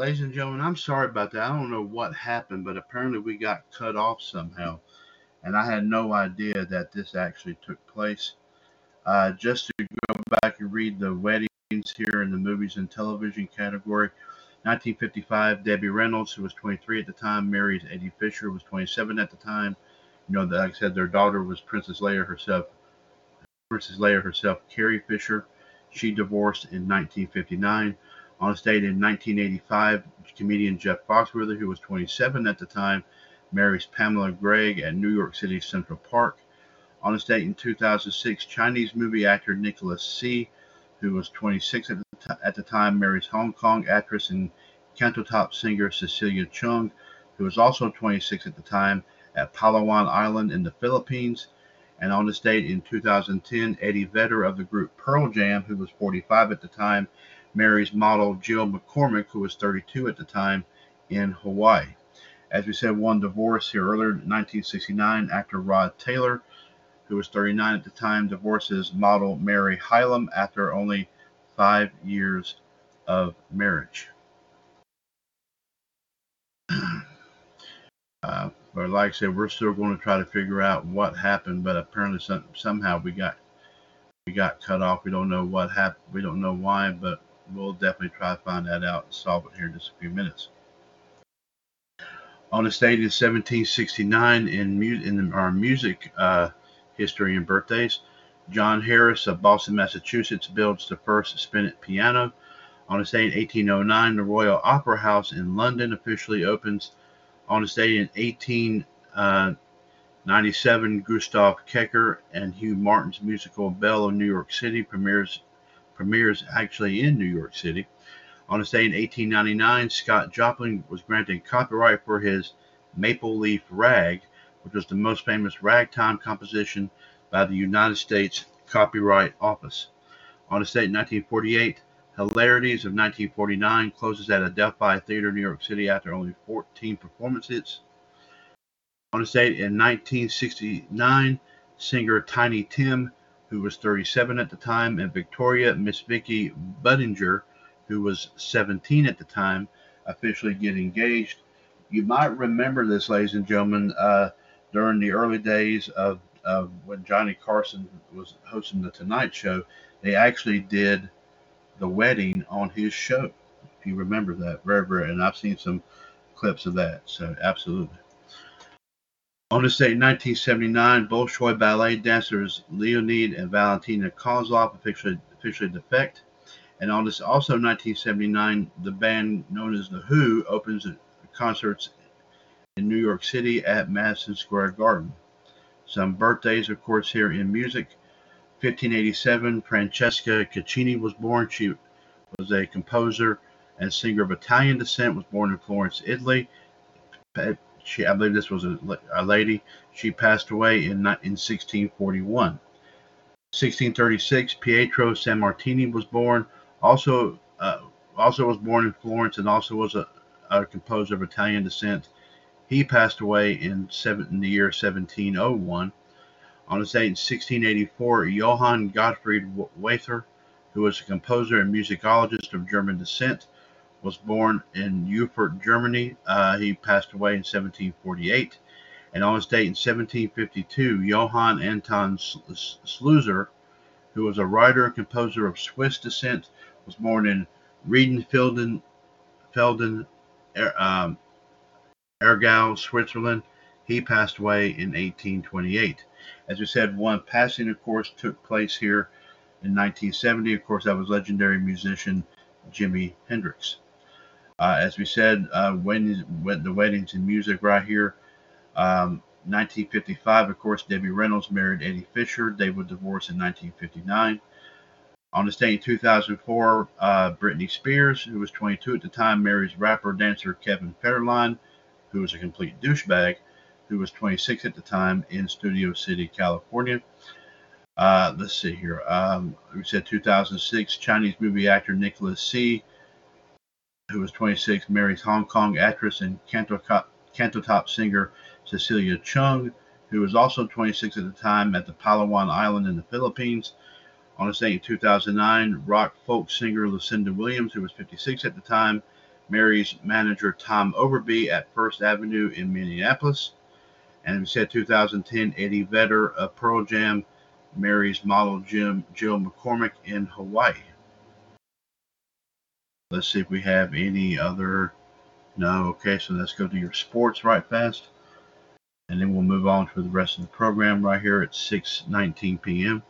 Ladies and gentlemen, I'm sorry about that. I don't know what happened, but apparently we got cut off somehow. And I had no idea that this actually took place. Uh, just to go back and read the weddings here in the movies and television category. 1955, Debbie Reynolds, who was 23 at the time, marries Eddie Fisher, who was 27 at the time. You know, like I said, their daughter was Princess Leia herself. Princess Leia herself, Carrie Fisher. She divorced in 1959. On date in 1985, comedian Jeff Foxworthy, who was 27 at the time, marries Pamela Gregg at New York City Central Park. On this date in 2006, Chinese movie actor Nicholas Tse, who was 26 at the, t- at the time, marries Hong Kong actress and cantopop singer Cecilia Cheung, who was also 26 at the time, at Palawan Island in the Philippines. And on this date in 2010, Eddie Vedder of the group Pearl Jam, who was 45 at the time, marries model Jill McCormick, who was 32 at the time, in Hawaii. As we said, one divorce here earlier, 1969, actor Rod Taylor, who was 39 at the time, divorces model Mary Hilem after only five years of marriage. uh, but like I said, we're still going to try to figure out what happened. But apparently, some, somehow we got we got cut off. We don't know what happened. We don't know why, but we'll definitely try to find that out and solve it here in just a few minutes. On this date in 1769 in, mu- in our music uh, history and birthdays, John Harris of Boston, Massachusetts builds the first spinet piano. On this date in 1809, the Royal Opera House in London officially opens. On this date in 1897, Gustav Kerker and Hugh Martin's musical Belle of New York City premieres premieres actually in New York City. On this day in 1899, Scott Joplin was granted copyright for his Maple Leaf Rag, which was the most famous ragtime composition by the United States Copyright Office. On this date in 1948, Hilarities of 1949 closes at Adelphi Theater, New York City after only 14 performances. On this date in 1969, singer Tiny Tim who was 37 at the time, and Victoria Miss Vicky Budinger, who was 17 at the time, officially get engaged. You might remember this, ladies and gentlemen, uh, during the early days of, of when Johnny Carson was hosting the Tonight Show. They actually did the wedding on his show. If you remember that, very, very, and I've seen some clips of that. So absolutely. On this date in 1979, Bolshoi ballet dancers Leonid and Valentina Kozlov officially, officially defect. And on this also 1979, the band known as The Who opens concerts in New York City at Madison Square Garden. Some birthdays, of course, here in music. 1587, Francesca Caccini was born. She was a composer and singer of Italian descent, was born in Florence, Italy she, I believe this was a, a lady. She passed away in, in 1641. 1636, Pietro Sammartini was born. Also, uh, also was born in Florence and also was a, a composer of Italian descent. He passed away in, seven, in the year 1701. On this date in 1684, Johann Gottfried Walther, who was a composer and musicologist of German descent, was born in Erfurt, Germany. Uh, he passed away in 1748. And on his date in 1752, Johann Anton Schluser, who was a writer and composer of Swiss descent, was born in Riedenfelden, Felden, er, um, Aargau, Switzerland. He passed away in 1828. As we said, one passing, of course, took place here in 1970. Of course, that was legendary musician Jimi Hendrix. Uh, as we said, uh, when the weddings and music right here. Um, 1955, of course, Debbie Reynolds married Eddie Fisher. They would divorce in 1959. On the state in 2004, uh, Britney Spears, who was 22 at the time, marries rapper dancer Kevin Federline, who was a complete douchebag, who was 26 at the time in Studio City, California. Uh, let's see here. Um, we said 2006, Chinese movie actor Nicholas Tse, who was 26, marries Hong Kong actress and cantopop singer Cecilia Cheung, who was also 26 at the time at the Palawan Island in the Philippines. On this date in 2009, rock folk singer Lucinda Williams, who was 56 at the time, marries manager Tom Overby at First Avenue in Minneapolis. And we said 2010, Eddie Vedder of Pearl Jam marries model Jim, Jill McCormick in Hawaii. Let's see if we have any other. No, okay, so let's go to your sports right fast. And then we'll move on to the rest of the program right here at 6:19 p.m.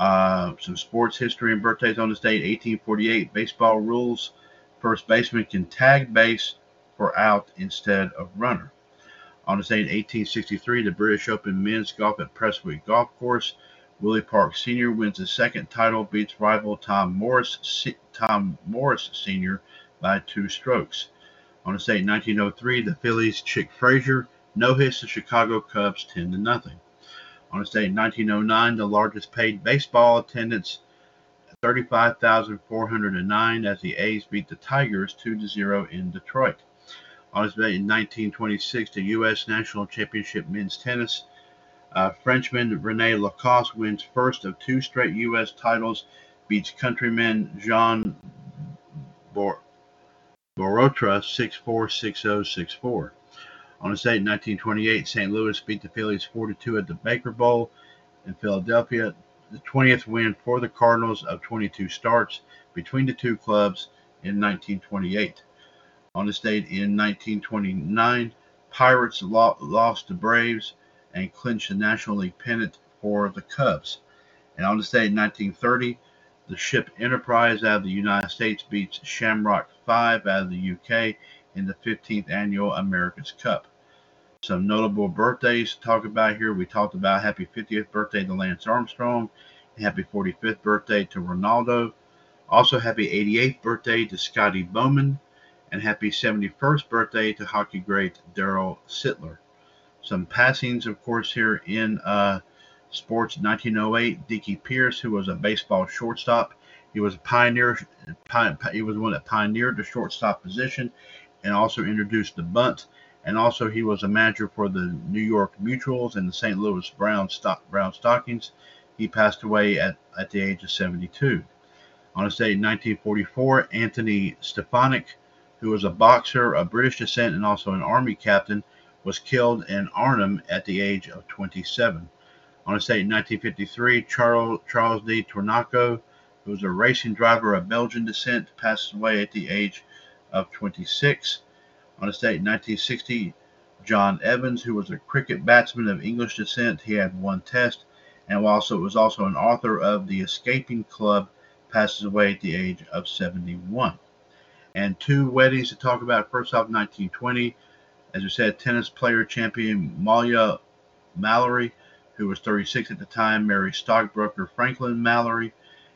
Uh, some sports history and birthdays on this date 1848 baseball rules first baseman can tag base for out instead of runner on this date 1863 the british open men's golf at prestwick golf course willie park sr wins his second title beats rival tom morris tom morris sr by two strokes on this date 1903 the phillies chick fraser no hits the chicago cubs 10 to nothing on this date in 1909, the largest paid baseball attendance, 35,409, as the A's beat the Tigers 2 to 0 in Detroit. On this date in 1926, the U.S. National Championship men's tennis. Uh, Frenchman Rene Lacoste wins first of two straight U.S. titles, beats countryman Jean Bor- Borotra 6 4 6 0 6 4. On this date in 1928, St. Louis beat the Phillies 4 2 at the Baker Bowl in Philadelphia, the 20th win for the Cardinals of 22 starts between the two clubs in 1928. On this date in 1929, Pirates lost to Braves and clinched the National League pennant for the Cubs. And on this day in 1930, the ship Enterprise out of the United States beats Shamrock 5 out of the UK in the 15th annual America's Cup. Some notable birthdays to talk about here. We talked about happy 50th birthday to Lance Armstrong, happy 45th birthday to Ronaldo. Also, happy 88th birthday to Scotty Bowman, and happy 71st birthday to hockey great Darryl Sittler. Some passings, of course, here in uh, sports 1908. Dickey Pearce, who was a baseball shortstop, he was a pioneer. He was one that pioneered the shortstop position and also introduced the bunt. And also, he was a manager for the New York Mutuals and the St. Louis Brown, Stock, Brown Stockings. He passed away at, at the age of 72. On this date in 1944, Anthony Stefanik, who was a boxer of British descent and also an army captain, was killed in Arnhem at the age of 27. On this date in 1953, Charles, Charles de Tornaco, who was a racing driver of Belgian descent, passed away at the age of 26. On this date in 1960, John Evans, who was a cricket batsman of English descent, he had one test, and also was also an author of The Escaping Club, passes away at the age of 71. And two weddings to talk about. First off, 1920, as we said, tennis player champion Molla Mallory, who was 36 at the time, married stockbroker Franklin Mallory.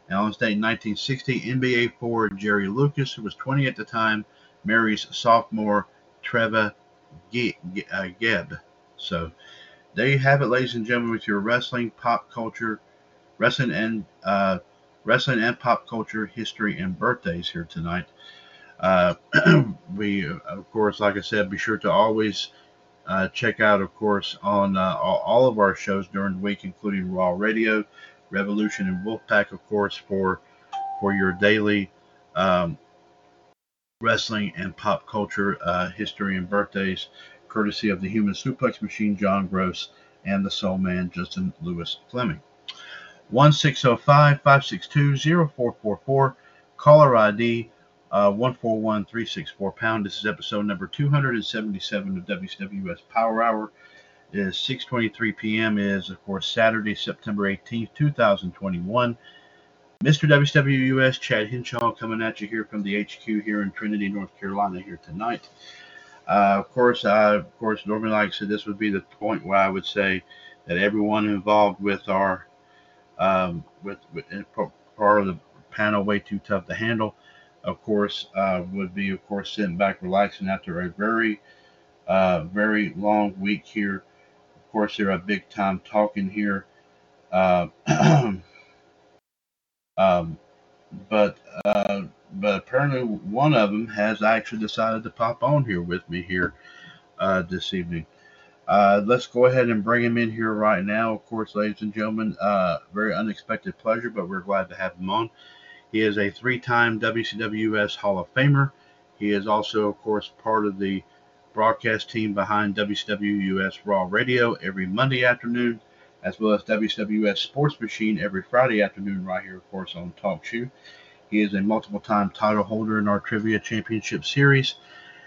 And on this date in 1960, NBA forward Jerry Lucas, who was 20 at the time, marries sophomore Treva uh, Gebb. So there you have it, ladies and gentlemen, with your wrestling pop culture, wrestling and uh, wrestling and pop culture history and birthdays here tonight. Uh, we, of course, like I said, be sure to always uh, check out, of course, on uh, all of our shows during the week, including Raw Radio, Revolution, and Wolfpack, of course, for for your daily um, wrestling and pop culture uh, history and birthdays, courtesy of the Human Suplex Machine, John Gross, and the Soul Man, Justin Lewis Fleming. 1605 562 0444, caller ID uh, 141364 pound. This is episode number 277 of WCWUS Power Hour. It is 6:23 p.m. It is of course Saturday, September 18th, 2021. Mr. WWUS Chad Hinshaw coming at you here from the HQ here in Trinity, North Carolina here tonight. Uh, of course, I of course normally like I said this would be the point where I would say that everyone involved with our um, with, with part of the panel way too tough to handle, of course, uh, would be, of course, sitting back relaxing after a very, uh, very long week here. Of course, they're a big time talking here. Uh, um, but uh, but apparently one of them has actually decided to pop on here with me here uh, this evening. Uh, let's go ahead and bring him in here right now. Of course, ladies and gentlemen, very unexpected pleasure, but we're glad to have him on. He is a three-time WCWUS Hall of Famer. He is also, of course, part of the broadcast team behind WCWUS Raw Radio every Monday afternoon, as well as WCWUS Sports Machine every Friday afternoon, right here, of course, on TalkShoe. He is a multiple time title holder in our Trivia Championship Series.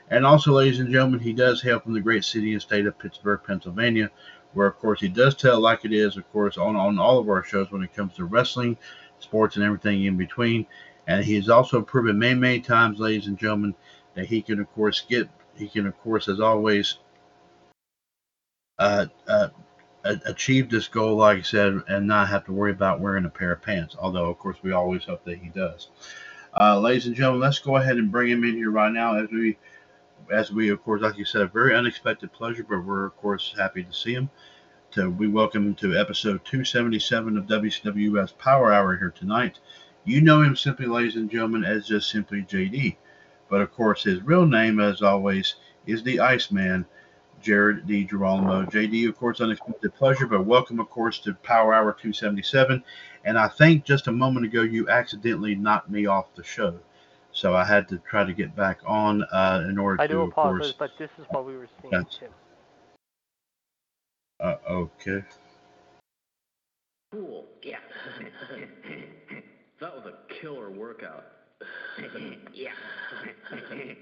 And also, ladies and gentlemen, he does hail from the great city and state of Pittsburgh, Pennsylvania, where, of course, he does tell like it is, of course, on, on all of our shows when it comes to wrestling, sports, and everything in between. And he has also proven many, many times, ladies and gentlemen, that he can, of course, get, he can, of course, as always, uh, uh, achieve this goal, like I said, and not have to worry about wearing a pair of pants. Although, of course, we always hope that he does. Uh, ladies and gentlemen, let's go ahead and bring him in here right now as we, as we, of course, like you said, a very unexpected pleasure, but we're of course happy to see him. To we welcome him to episode 277 of WCWUS Power Hour here tonight. You know him simply, ladies and gentlemen, as just simply JD. But of course, his real name, as always, is the Iceman, Jared DiGirolamo. JD, of course, unexpected pleasure, but welcome, of course, to Power Hour 277. And I think just a moment ago you accidentally knocked me off the show. So I had to try to get back on uh, in order I to, do of apologize, course. but this is what we were seeing, Tim. Uh, okay. Cool. Yeah. that was a killer workout. yeah.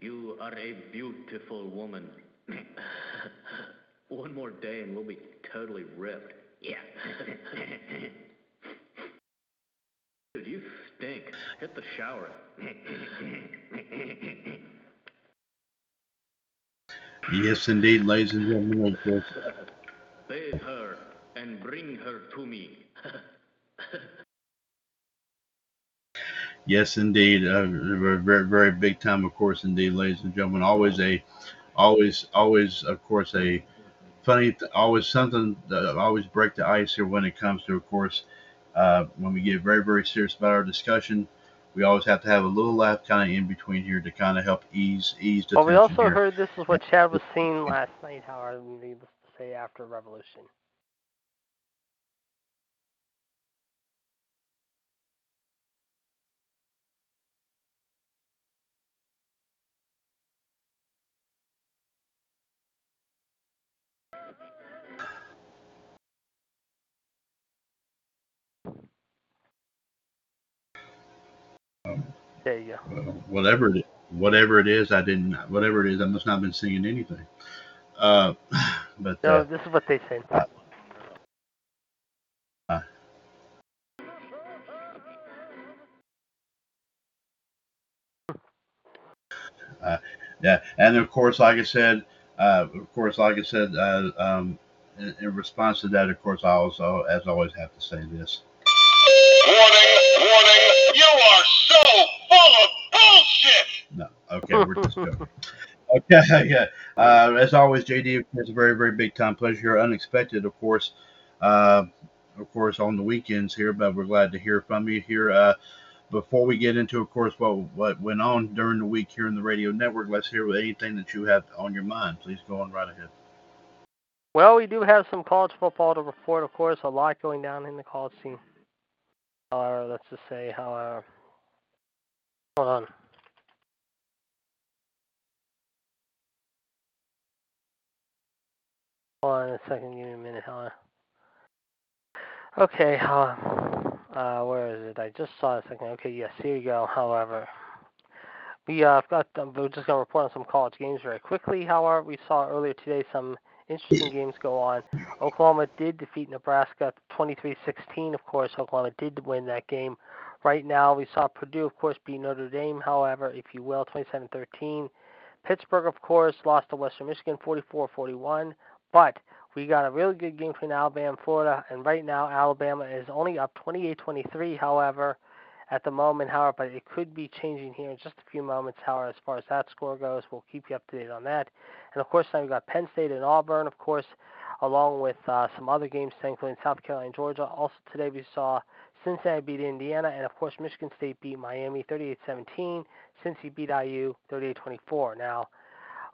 you are a beautiful woman. One more day and we'll be totally ripped. Yeah. Dude, you stink. Hit the shower. Yes, indeed, ladies and gentlemen. Of. Bathe her and bring her to me. Yes, indeed. Uh, very, very big time, of course, indeed, ladies and gentlemen. Always a, always, always, of course, a funny, always something that always break the ice here when it comes to, of course, uh, when we get very, very serious about our discussion. We always have to have a little laugh kind of in between here to kind of help ease ease the But we also here. heard this is what Chad was seeing last night, however, needless to say, after Revolution. There you go. Uh, whatever it, whatever it is, I didn't. Whatever it is, I must not have been singing anything. Uh, but No, uh, this is what they said. yeah, and of course, like I said, uh, of course, like I said, uh, um, in, in response to that, of course, I also, as always, have to say this. Warning, warning, you are so full of bullshit! No, okay, we're just joking. Okay, yeah. Uh, as always, JD, it's a very, very big time pleasure here. Unexpected, of course, uh, of course, on the weekends here, but we're glad to hear from you here. Uh, before we get into, of course, what what went on during the week here in the radio network, let's hear anything that you have on your mind. Please go on right ahead. Well, we do have some college football to report, of course. A lot going down in the college scene. However, let's just say, however, hold on. Hold on a second, give me a minute, however. Okay, uh, uh, where is it? I just saw a second. Okay, yes, here you go. However, we uh, got. Um, we're just gonna report on some college games very quickly. However, we saw earlier today some interesting games go on. Oklahoma did defeat Nebraska 23-16. Of course, Oklahoma did win that game. Right now, we saw Purdue, of course, beat Notre Dame. However, if you will, 27-13. Pittsburgh, of course, lost to Western Michigan 44-41. But we got a really good game between Alabama and Florida, and right now Alabama is only up 28-23. However, at the moment, however, but it could be changing here in just a few moments. However, as far as that score goes, we'll keep you up to date on that. And of course, now we've got Penn State and Auburn, of course, along with uh, some other games, including South Carolina and Georgia. Also today, we saw Cincinnati beat Indiana, and of course, Michigan State beat Miami 38-17. Cincy beat IU 38-24. Now,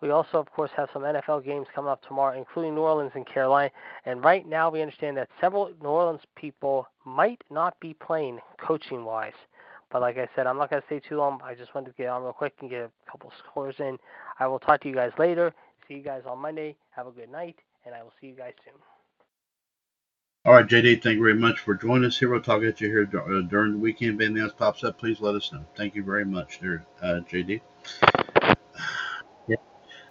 we also, of course, have some NFL games coming up tomorrow, including New Orleans and Carolina. And right now, we understand that several New Orleans people might not be playing coaching wise. But like I said, I'm not going to stay too long. I just wanted to get on real quick and get a couple scores in. I will talk to you guys later. See you guys on Monday. Have a good night, and I will see you guys soon. All right, JD, thank you very much for joining us here. We'll talk at you here uh, during the weekend. If anything else pops up, please let us know. Thank you very much, there, uh, JD.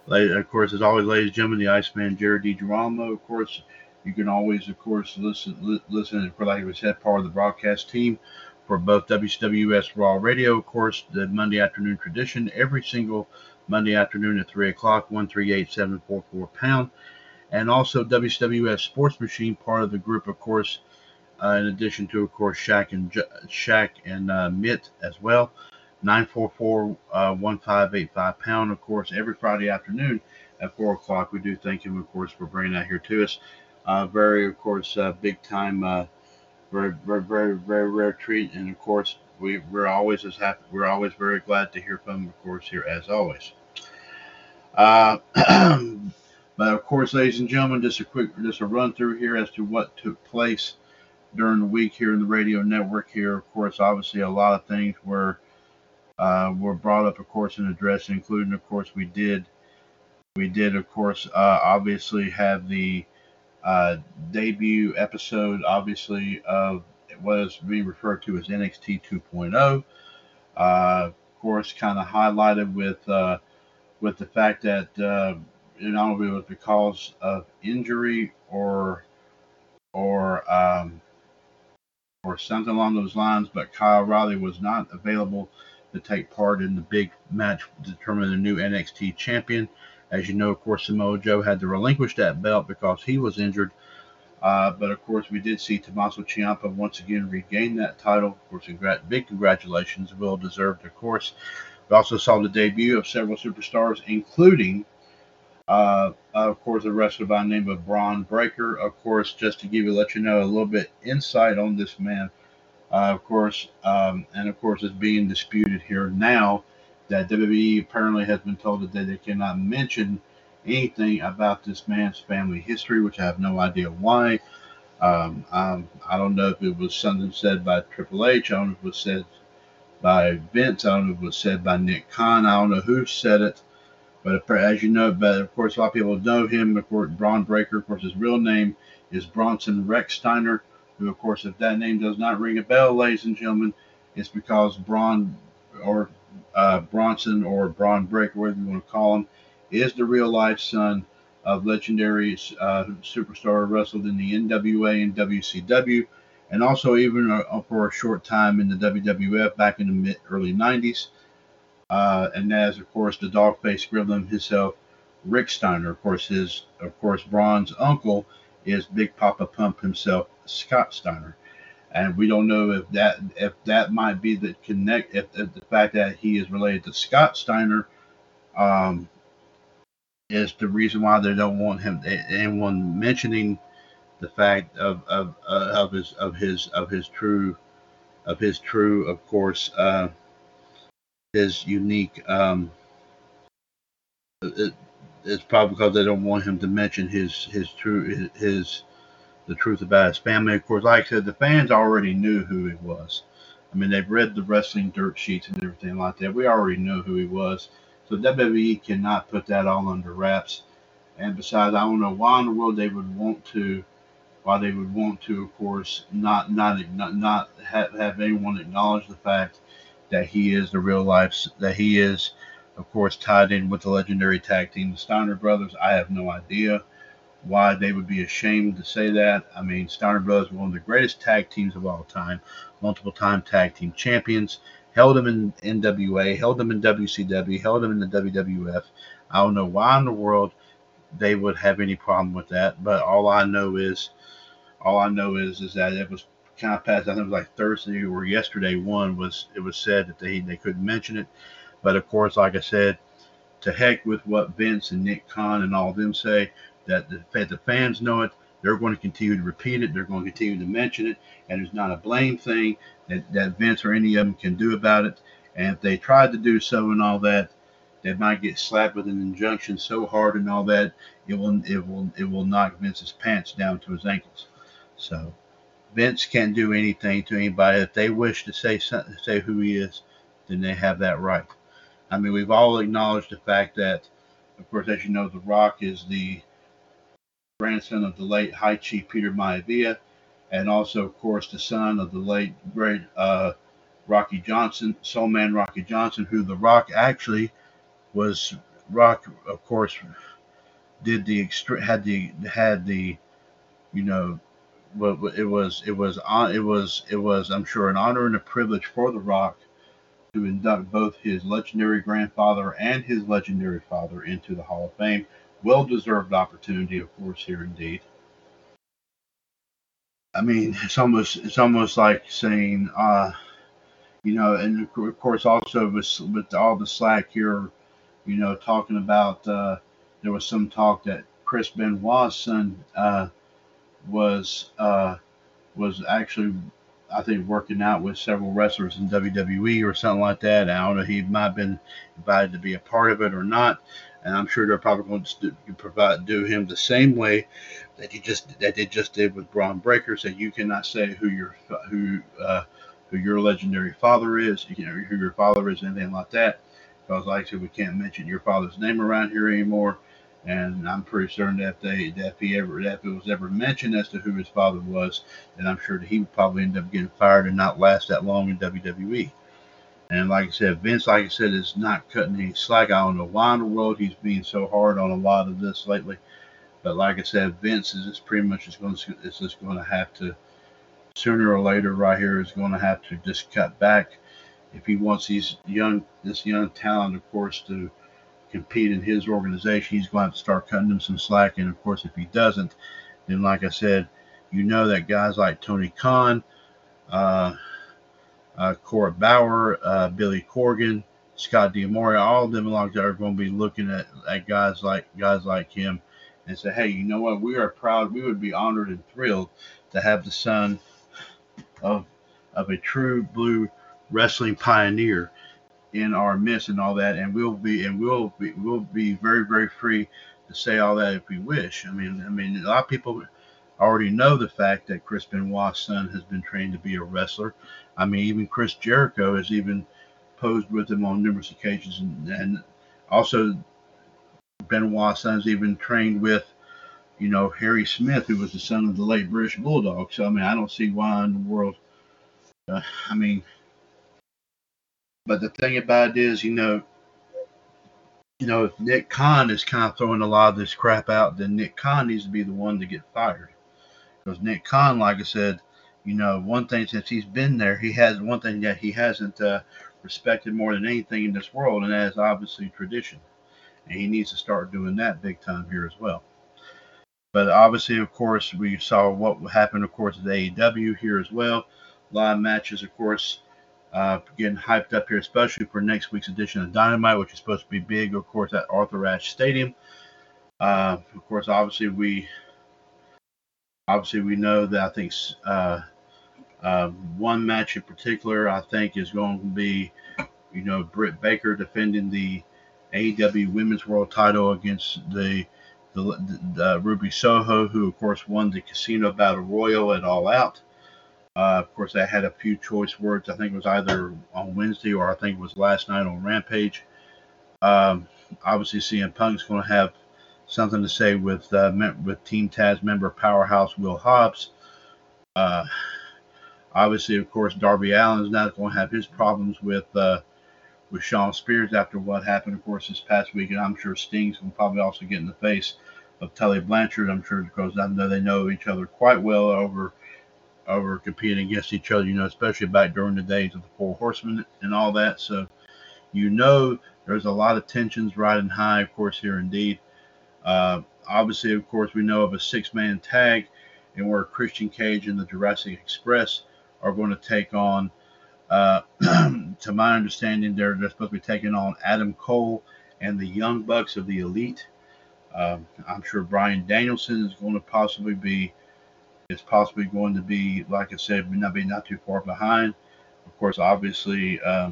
Of course, as always, ladies and gentlemen, the Iceman Jared DiGirolamo. Of course, you can always, of course, listen, li- listen. For like I said, part of the broadcast team for both WCWUS Raw Radio, of course, the Monday afternoon tradition, every single Monday afternoon at three o'clock, one three eight seven four four pound, and also WCWUS Sports Machine, part of the group, of course. Uh, in addition to, of course, Shaq and Shaq and uh, Mitt as well. 944 uh, 1585 pound, of course, every Friday afternoon at 4 o'clock. We do thank him, of course, for bringing that here to us. Uh, very, of course, uh, big time, uh, very, very, very, very rare treat. And, of course, we, we're always as happy, we're always very glad to hear from him, of course, here as always. Uh, but, of course, ladies and gentlemen, just a quick, just a run through here as to what took place during the week here in the radio network here. Of course, obviously, a lot of things were uh, were brought up, of course, and addressed, including, of course, we did, we did, of course, uh, obviously have the uh, debut episode, obviously, of what is being referred to as NXT 2.0. Uh, of course, kind of highlighted with uh, with the fact that uh, it not only was because of injury or or um, or something along those lines, but Kyle O'Reilly was not available to take part in the big match to determine the new NXT champion. As you know, of course, Samoa Joe had to relinquish that belt because he was injured. Uh, but of course, we did see Tommaso Ciampa once again regain that title. Of course, congr- big congratulations, well deserved, of course. We also saw the debut of several superstars, including, uh, of course, a wrestler by the name of Bron Breakker. Of course, just to give you, let you know a little bit insight on this man uh, of course, um, and of course, it's being disputed here now that WWE apparently has been told that they cannot mention anything about this man's family history, which I have no idea why. Um, um, I don't know if it was something said by Triple H. I don't know if it was said by Vince. I don't know if it was said by Nick Khan. I don't know who said it. But as you know, but of course, a lot of people know him. Of course, Bron Breakker. Of course, his real name is Bronson Rex Steiner who, of course, if that name does not ring a bell, ladies and gentlemen, it's because Braun or uh, Bronson or Bron Breakker, whatever you want to call him, is the real life son of legendary uh, superstar wrestled in the NWA and WCW, and also even uh, for a short time in the WWF back in the mid early 90s. Uh, and as of course the dog face gremlin himself, Rick Steiner, of course his of course Bron's uncle is Big Papa Pump himself, Scott Steiner. And we don't know if that if that might be the connect if, if the fact that he is related to Scott Steiner um, is the reason why they don't want him anyone mentioning the fact of of, uh, of his of his of his true of his true of course uh, his unique um, it, it's probably because they don't want him to mention his his true his, his the truth about his family. Of course, like I said, the fans already knew who he was. I mean, they've read the wrestling dirt sheets and everything like that. We already knew who he was. So WWE cannot put that all under wraps. And besides, I don't know why in the world they would want to, why they would want to, of course, not not not, not have, have anyone acknowledge the fact that he is the real life, that he is of course, tied in with the legendary tag team, the Steiner brothers. I have no idea why they would be ashamed to say that. I mean, Steiner brothers were one of the greatest tag teams of all time, multiple time tag team champions, held them in NWA, held them in WCW, held them in the WWF. I don't know why in the world they would have any problem with that. But all I know is, all I know is, is that it was kind of past. I think it was like Thursday or yesterday. One was it was said that they they couldn't mention it, but of course, like I said, to heck with what Vince and Nick Khan and all of them say. That the, the fans know it. They're going to continue to repeat it. They're going to continue to mention it, and there's not a blame thing that, that Vince or any of them can do about it. And if they tried to do so and all that, they might get slapped with an injunction so hard and all that it will it will it will knock Vince's pants down to his ankles. So Vince can't do anything to anybody. If they wish to say say who he is, then they have that right. I mean, we've all acknowledged the fact that, of course, as you know, The Rock is the grandson of the late High Chief Peter Maivia, and also, of course, the son of the late great uh, Rocky Johnson, Soul Man Rocky Johnson, who The Rock actually was. Rock, of course, did the had the had the, you know, it was it was it was it was I'm sure an honor and a privilege for The Rock to induct both his legendary grandfather and his legendary father into the Hall of Fame. Well deserved opportunity, of course, here indeed. I mean, it's almost it's almost like saying, uh, you know, and of course also with with all the slack here, you know, talking about uh, there was some talk that Chris Benoit's son uh, was uh, was actually I think working out with several wrestlers in WWE or something like that. I don't know. He might have been invited to be a part of it or not. And I'm sure they're probably going to provide do him the same way that you just that they just did with Bron Breakker. Said you cannot say who your who uh, who your legendary father is, you know who your father is, anything like that. Because like I said, we can't mention your father's name around here anymore. And I'm pretty certain that if they that if he ever if it was ever mentioned as to who his father was, then I'm sure that he would probably end up getting fired and not last that long in WWE. And like I said, Vince, like I said, is not cutting any slack. I don't know why in the world he's being so hard on a lot of this lately. But like I said, Vince is just pretty much is going to is just going to have to sooner or later right here is going to have to just cut back if he wants these young this young talent, of course, to compete in his organization, he's going to start cutting them some slack. And of course, if he doesn't, then like I said, you know that guys like Tony Khan, uh, uh, Court Bauer, uh, Billy Corgan, Scott D'Amore, all of them like that are going to be looking at, at guys like guys like him and say, hey, you know what? We are proud. We would be honored and thrilled to have the son of of a true blue wrestling pioneer in our midst and all that, and we'll be and we'll be we'll be very very free to say all that if we wish. I mean, I mean, a lot of people already know the fact that Chris Benoit's son has been trained to be a wrestler. I mean, even Chris Jericho has even posed with him on numerous occasions, and, and also Benoit's son's even trained with, you know, Harry Smith, who was the son of the late British Bulldog. So I mean, I don't see why in the world. Uh, I mean, but the thing about it is, you know, you know, if Nick Khan is kind of throwing a lot of this crap out, then Nick Khan needs to be the one to get fired. Because Nick Khan, like I said, you know, one thing since he's been there, he has one thing that he hasn't uh, respected more than anything in this world, and that is obviously tradition. And he needs to start doing that big time here as well. But obviously, of course, we saw what happened, of course, at AEW here as well. Live matches, of course, uh, getting hyped up here, especially for next week's edition of Dynamite, which is supposed to be big, of course, at Arthur Ashe Stadium. Uh, of course, obviously we obviously we know that I think uh, uh, one match in particular I think is going to be, you know, Britt Baker defending the AEW Women's World Title against the the, the Ruby Soho, who of course won the Casino Battle Royal at All Out. Uh, of course, I had a few choice words. I think it was either on Wednesday or I think it was last night on Rampage. Um, obviously, CM Punk's going to have something to say with uh, with Team Taz member Powerhouse Will Hobbs. Uh, obviously, of course, Darby Allin is not going to have his problems with uh, with Shawn Spears after what happened, of course, this past week, and I'm sure Sting's to probably also get in the face of Tully Blanchard. I'm sure because I know they know each other quite well over over competing against each other, you know, especially back during the days of the Four Horsemen and all that. So, you know, there's a lot of tensions riding high, of course, here indeed. Uh, obviously, of course, we know of a six-man tag, and where Christian Cage and the Jurassic Express are going to take on. Uh, to my understanding, they're they're supposed to be taking on Adam Cole and the Young Bucks of the Elite. Um, I'm sure Bryan Danielson is going to possibly be is possibly going to be, like I said, not be not too far behind. Of course, obviously, uh,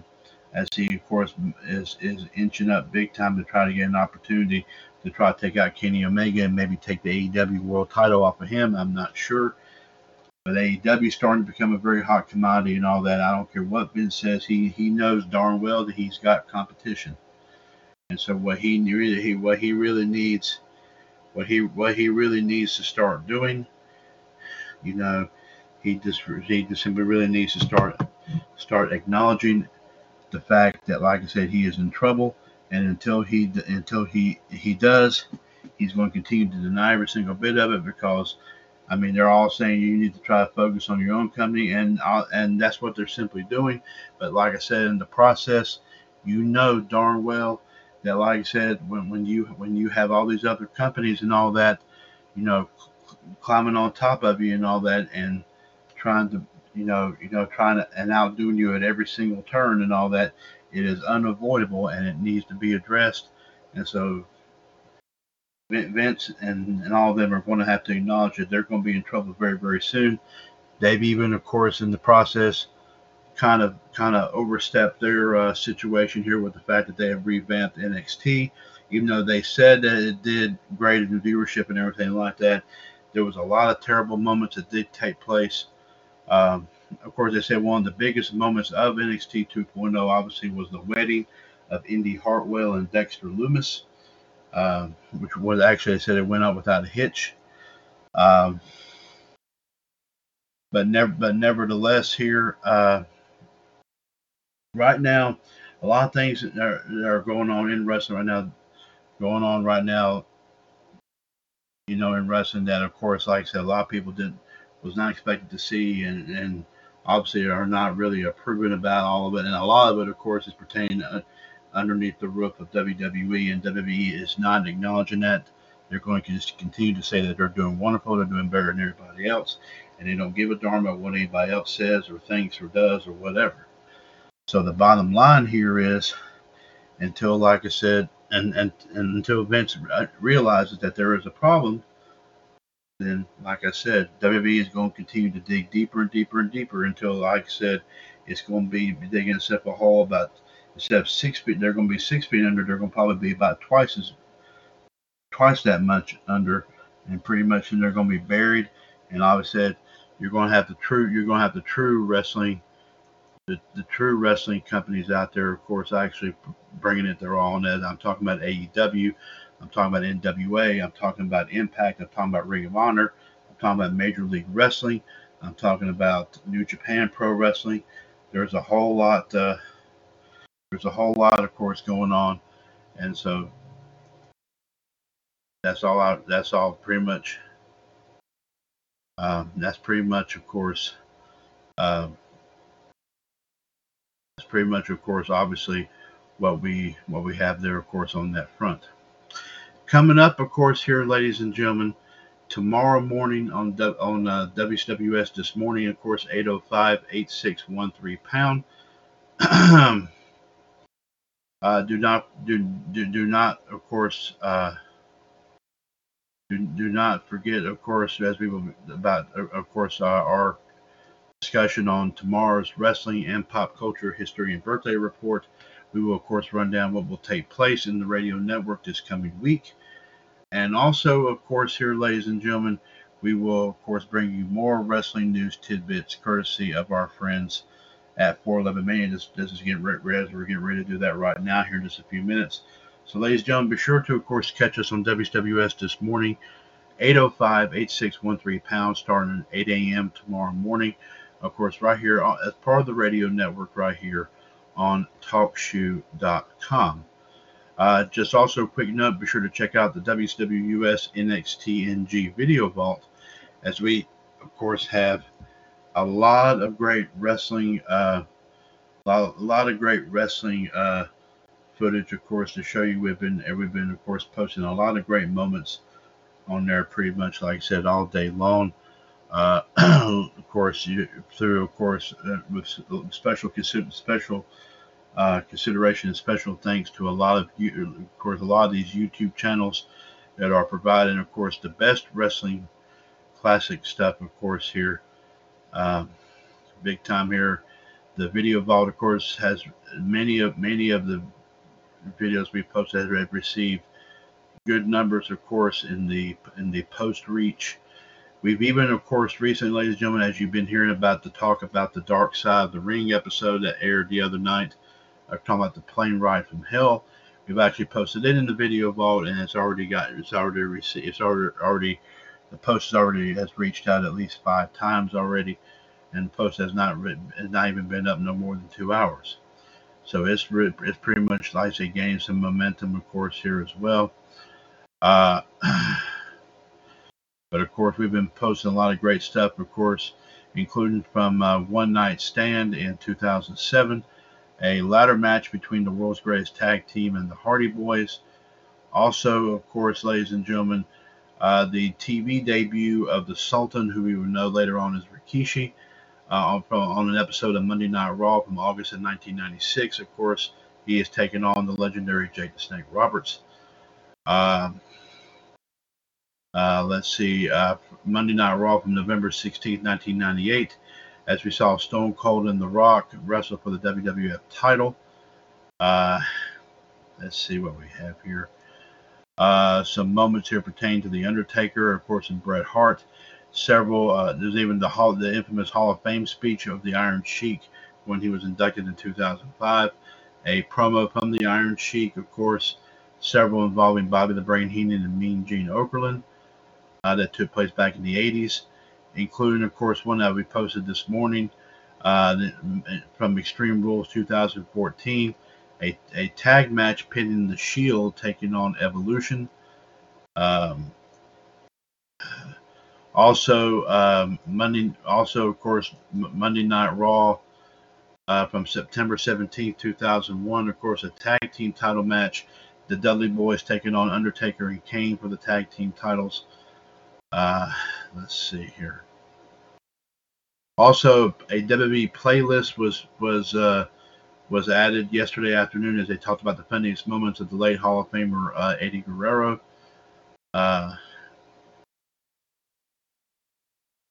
as he of course is is inching up big time to try to get an opportunity to try to take out Kenny Omega and maybe take the AEW World Title off of him. I'm not sure. But AEW starting to become a very hot commodity and all that. I don't care what Vince says. He he knows darn well that he's got competition. And so what he really he what he really needs what he what he really needs to start doing, you know, he just he just simply really needs to start start acknowledging the fact that like I said he is in trouble and until he until he he does, he's going to continue to deny every single bit of it because I mean, they're all saying you need to try to focus on your own company, and uh, and that's what they're simply doing. But like I said, in the process, you know darn well that, like I said, when, when you when you have all these other companies and all that, you know, climbing on top of you and all that, and trying to, you know, you know, trying to and outdoing you at every single turn and all that, it is unavoidable and it needs to be addressed. And so Vince and, and all of them are going to have to acknowledge that they're going to be in trouble very, very soon. They've even, of course, in the process, kind of kind of overstepped their uh, situation here with the fact that they have revamped NXT. Even though they said that it did great in viewership and everything like that, there was a lot of terrible moments that did take place. Um, of course, they said one of the biggest moments of NXT 2.0 obviously was the wedding of Indi Hartwell and Dexter Lumis um, which was actually, they said it went up without a hitch. Um, but never, but nevertheless, here uh, right now, a lot of things that are, that are going on in wrestling right now, going on right now. You know, in wrestling, that of course, like I said, a lot of people didn't was not expected to see, and and obviously are not really approving about all of it, and a lot of it, of course, is pertaining to uh, underneath the roof of WWE, and WWE is not acknowledging that. They're going to just continue to say that they're doing wonderful, they're doing better than everybody else, and they don't give a darn about what anybody else says or thinks or does or whatever. So the bottom line here is, until, like I said, and, and, and until Vince realizes that there is a problem, then, like I said, WWE is going to continue to dig deeper and deeper and deeper until, like I said, it's going to be digging itself a hole about instead of six feet, they're going to be six feet under. They're going to probably be about twice as twice that much under, and pretty much and they're going to be buried. And like I said, you're going to have the true you're going to have the true wrestling, the, the true wrestling companies out there. Of course, actually bringing it their own. As I'm talking about AEW, I'm talking about NWA, I'm talking about Impact, I'm talking about Ring of Honor, I'm talking about Major League Wrestling, I'm talking about New Japan Pro Wrestling. There's a whole lot. Uh, there's a whole lot, of course, going on, and so that's all. I, that's all pretty much. Um, that's pretty much, of course. That's pretty much, of course, obviously, what we what we have there, of course, on that front. Coming up, of course, here, ladies and gentlemen, tomorrow morning on on uh, WWS this morning, of course, 805-8613 pound. Uh, do not do, do do not of course uh, do, do not forget of course as we will about of course uh, our discussion on tomorrow's wrestling and pop culture history and birthday report. We will of course run down what will take place in the radio network this coming week, and also of course here, ladies and gentlemen, we will of course bring you more wrestling news tidbits courtesy of our friends at 411 Mania. This, this is getting ready, we're getting ready to do that right now here in just a few minutes. So, ladies and gentlemen, be sure to, of course, catch us on WWS this morning, 805-8613 pounds, starting at 8 a.m. tomorrow morning. Of course, right here as part of the radio network, right here on TalkShoe.com. Uh, just also a quick note: be sure to check out the WWS NXT video vault, as we, of course, have a lot of great wrestling, uh, a lot of great wrestling uh, footage, of course, to show you. We've been, we've been, of course, posting a lot of great moments on there pretty much, like I said, all day long. Uh, of course, you, through of course uh, with special special uh, consideration and special thanks to a lot of of course, a lot of these YouTube channels that are providing, of course, the best wrestling classic stuff, of course, here. Um, big time here. The video vault, of course, has many of many of the videos we posted have received good numbers, of course, in the in the post reach. We've even, of course, recently, ladies and gentlemen, as you've been hearing about the talk about the Dark Side of the Ring episode that aired the other night, I'm talking about the plane ride from hell. We've actually posted it in the video vault, and it's already got it's already received it's already already the post has already has reached out at least five times already, and the post has not written, has not even been up no more than two hours. So it's it's pretty much like I say gaining some momentum, of course, here as well. Uh, but of course, we've been posting a lot of great stuff, of course, including from uh, One Night Stand in 2007, a ladder match between the world's greatest tag team and the Hardy Boys. Also, of course, ladies and gentlemen, uh, the TV debut of the Sultan, who we will know later on as Rikishi, uh, on, on an episode of Monday Night Raw from August of 1996. Of course, he has taken on the legendary Jake the Snake Roberts. Uh, uh, let's see, uh, Monday Night Raw from November 16, 1998, as we saw Stone Cold and The Rock wrestle for the WWF title. Uh, let's see what we have here. Uh, some moments here pertain to The Undertaker, of course, and Bret Hart. Several, uh, there's even the, Hall, the infamous Hall of Fame speech of the Iron Sheik when he was inducted in 2005. A promo from the Iron Sheik, of course, several involving Bobby the Brain Heenan and Mean Gene Okerlund uh, that took place back in the 80s, including, of course, one that we posted this morning uh, from Extreme Rules 2014, a, a tag match pitting the Shield taking on Evolution. Um, also, um, Monday, also of course, Monday Night Raw uh, from September 17, 2001. Of course, a tag team title match. The Dudley Boys taking on Undertaker and Kane for the tag team titles. Uh, let's see here. Also, a WWE playlist was was uh, was added yesterday afternoon as they talked about the funniest moments of the late Hall of Famer uh, Eddie Guerrero. Uh,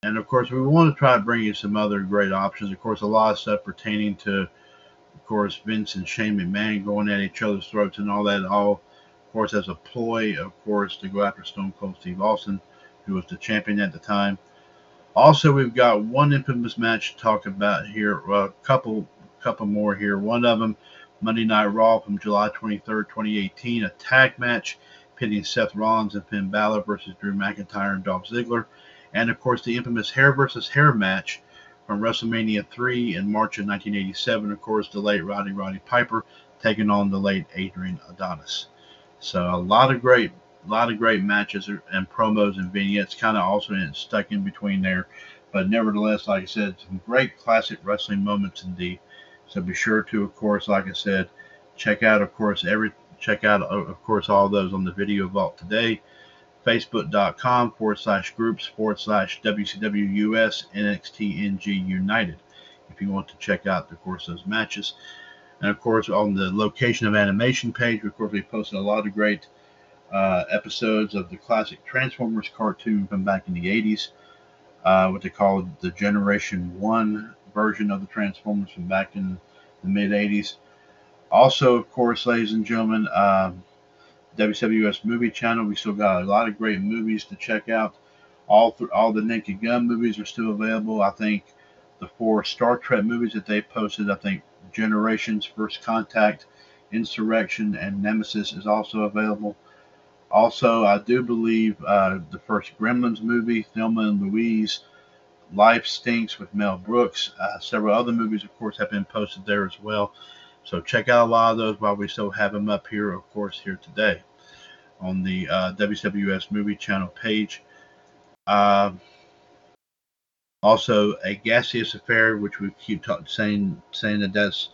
and of course, we want to try to bring you some other great options. Of course, a lot of stuff pertaining to, of course, Vince and Shane McMahon going at each other's throats and all that. All, of course, as a ploy, of course, to go after Stone Cold Steve Austin who was the champion at the time. Also, we've got one infamous match to talk about here. A couple, couple more here. One of them, Monday Night Raw from July 23rd, 2018, a tag match pitting Seth Rollins and Finn Balor versus Drew McIntyre and Dolph Ziggler, and of course the infamous hair versus hair match from WrestleMania 3 in March of 1987. Of course, the late Roddy Roddy Piper taking on the late Adrian Adonis. So a lot of great a lot of great matches and promos and vignettes kind of also stuck in between there. But nevertheless, like I said, some great classic wrestling moments indeed. So be sure to, of course, like I said, check out, of course, every check out, of course, all those on the video vault today. Facebook.com forward slash groups forward slash WCW US NXT NG United. If you want to check out, of course, those matches. And of course, on the location of animation page, of course, we posted a lot of great uh, episodes of the classic Transformers cartoon from back in the 80s, uh, what they called the Generation 1 version of the Transformers from back in the mid 80s. Also, of course, ladies and gentlemen, um, WWS Movie Channel, we still got a lot of great movies to check out. All th- all the Naked Gun movies are still available. I think the four Star Trek movies that they posted, I think Generations, First Contact, Insurrection, and Nemesis is also available. Also, I do believe uh, the first Gremlins movie, Thelma and Louise, Life Stinks with Mel Brooks. Uh, several other movies, of course, have been posted there as well. So check out a lot of those while we still have them up here, of course, here today on the uh, WWS Movie Channel page. Uh, also, a gaseous affair, which we keep talk, saying saying that that's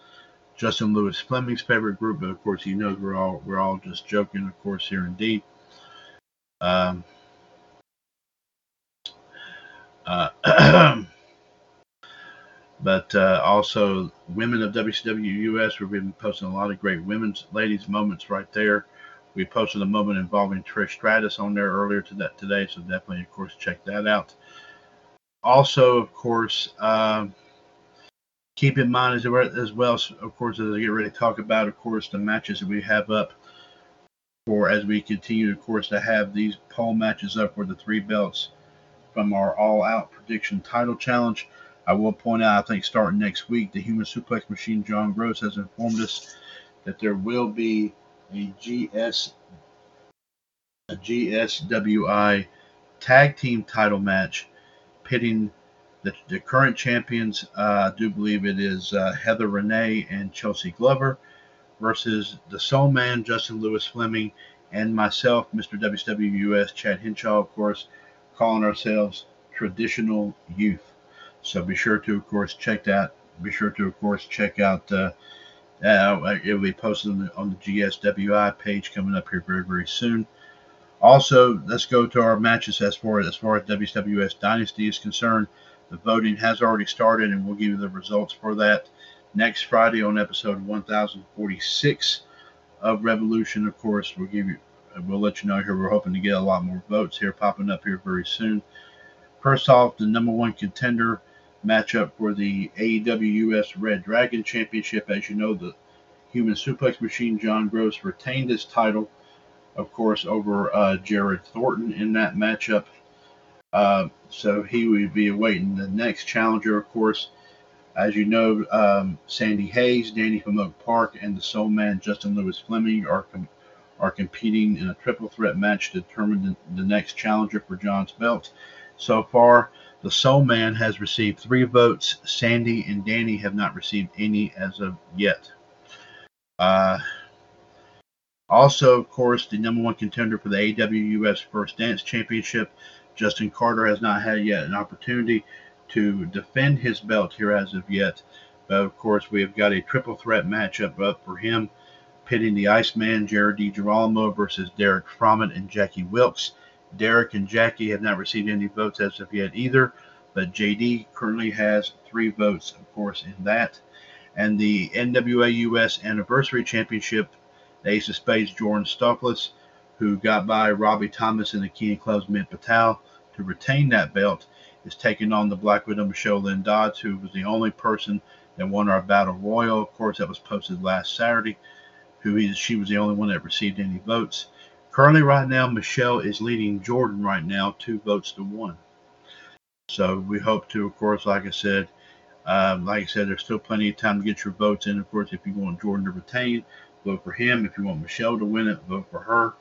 Justin Lewis Fleming's favorite group, but of course he knows we're all we're all just joking, of course, here indeed. Um, Uh, but uh, also women of WCW US. We've been posting a lot of great women's ladies moments right there. We posted a moment involving Trish Stratus on there earlier to that today, so definitely, of course, check that out. Also, of course, um, keep in mind as, well, of course, as I get ready to talk about, of course, the matches that we have up for as we continue, of course, to have these poll matches up for the three belts from our All Out Prediction Title Challenge. I will point out, I think starting next week, the Human Suplex Machine John Gross has informed us that there will be a GS a GSWI tag team title match pitting the, the current champions. Uh, I do believe it is uh, Heather Renee and Chelsea Glover versus the Soul Man Justin Lewis Fleming and myself, Mr. WWUS Chad Henshaw, of course, calling ourselves Traditional Youth. So be sure to, of course, check that. Be sure to, of course, check out. Uh, uh, it will be posted on the, on the GSWI page coming up here very, very soon. Also, let's go to our matches as far as, as far as WWS Dynasty is concerned. The voting has already started, and we'll give you the results for that next Friday on episode 1046 of Revolution. Of course, we'll give you, we'll let you know here. We're hoping to get a lot more votes here popping up here very soon. First off, the number one contender matchup for the AEW US Red Dragon Championship. As you know, the Human Suplex Machine John Gross retained his title, of course, over uh, Jared Thornton in that matchup. Uh, so he would be awaiting the next challenger, of course. As you know, um, Sandy Hayes, Danny from Oak Park, and the Soul Man Justin Lewis Fleming are com- are competing in a triple threat match to determine the, the next challenger for John's belt. So far, the Soul Man has received three votes. Sandy and Danny have not received any as of yet. Uh, also, of course, the number one contender for the AWUS First Dance Championship, Justin Carter, has not had yet an opportunity to defend his belt here as of yet. But of course, we have got a triple threat matchup up for him, pitting the Iceman, Jared DiGirolamo versus Derek Frommett and Jackie Wilkes. Derek and Jackie have not received any votes as of yet either, but JD currently has three votes, of course, in that. And the NWA US Anniversary Championship, the Ace of Spades Jordan Stoklis, who got by Robbie Thomas in the King Club's mid Patel to retain that belt, is taking on the Black Widow Michelle Lynn Dodds, who was the only person that won our Battle Royal. Of course, that was posted last Saturday. Who is, she was the only one that received any votes. Currently, right now, Michelle is leading Jordan right now, two votes to one. So we hope to, of course, like I said, um, like I said, there's still plenty of time to get your votes in. Of course, if you want Jordan to retain, vote for him. If you want Michelle to win it, vote for her.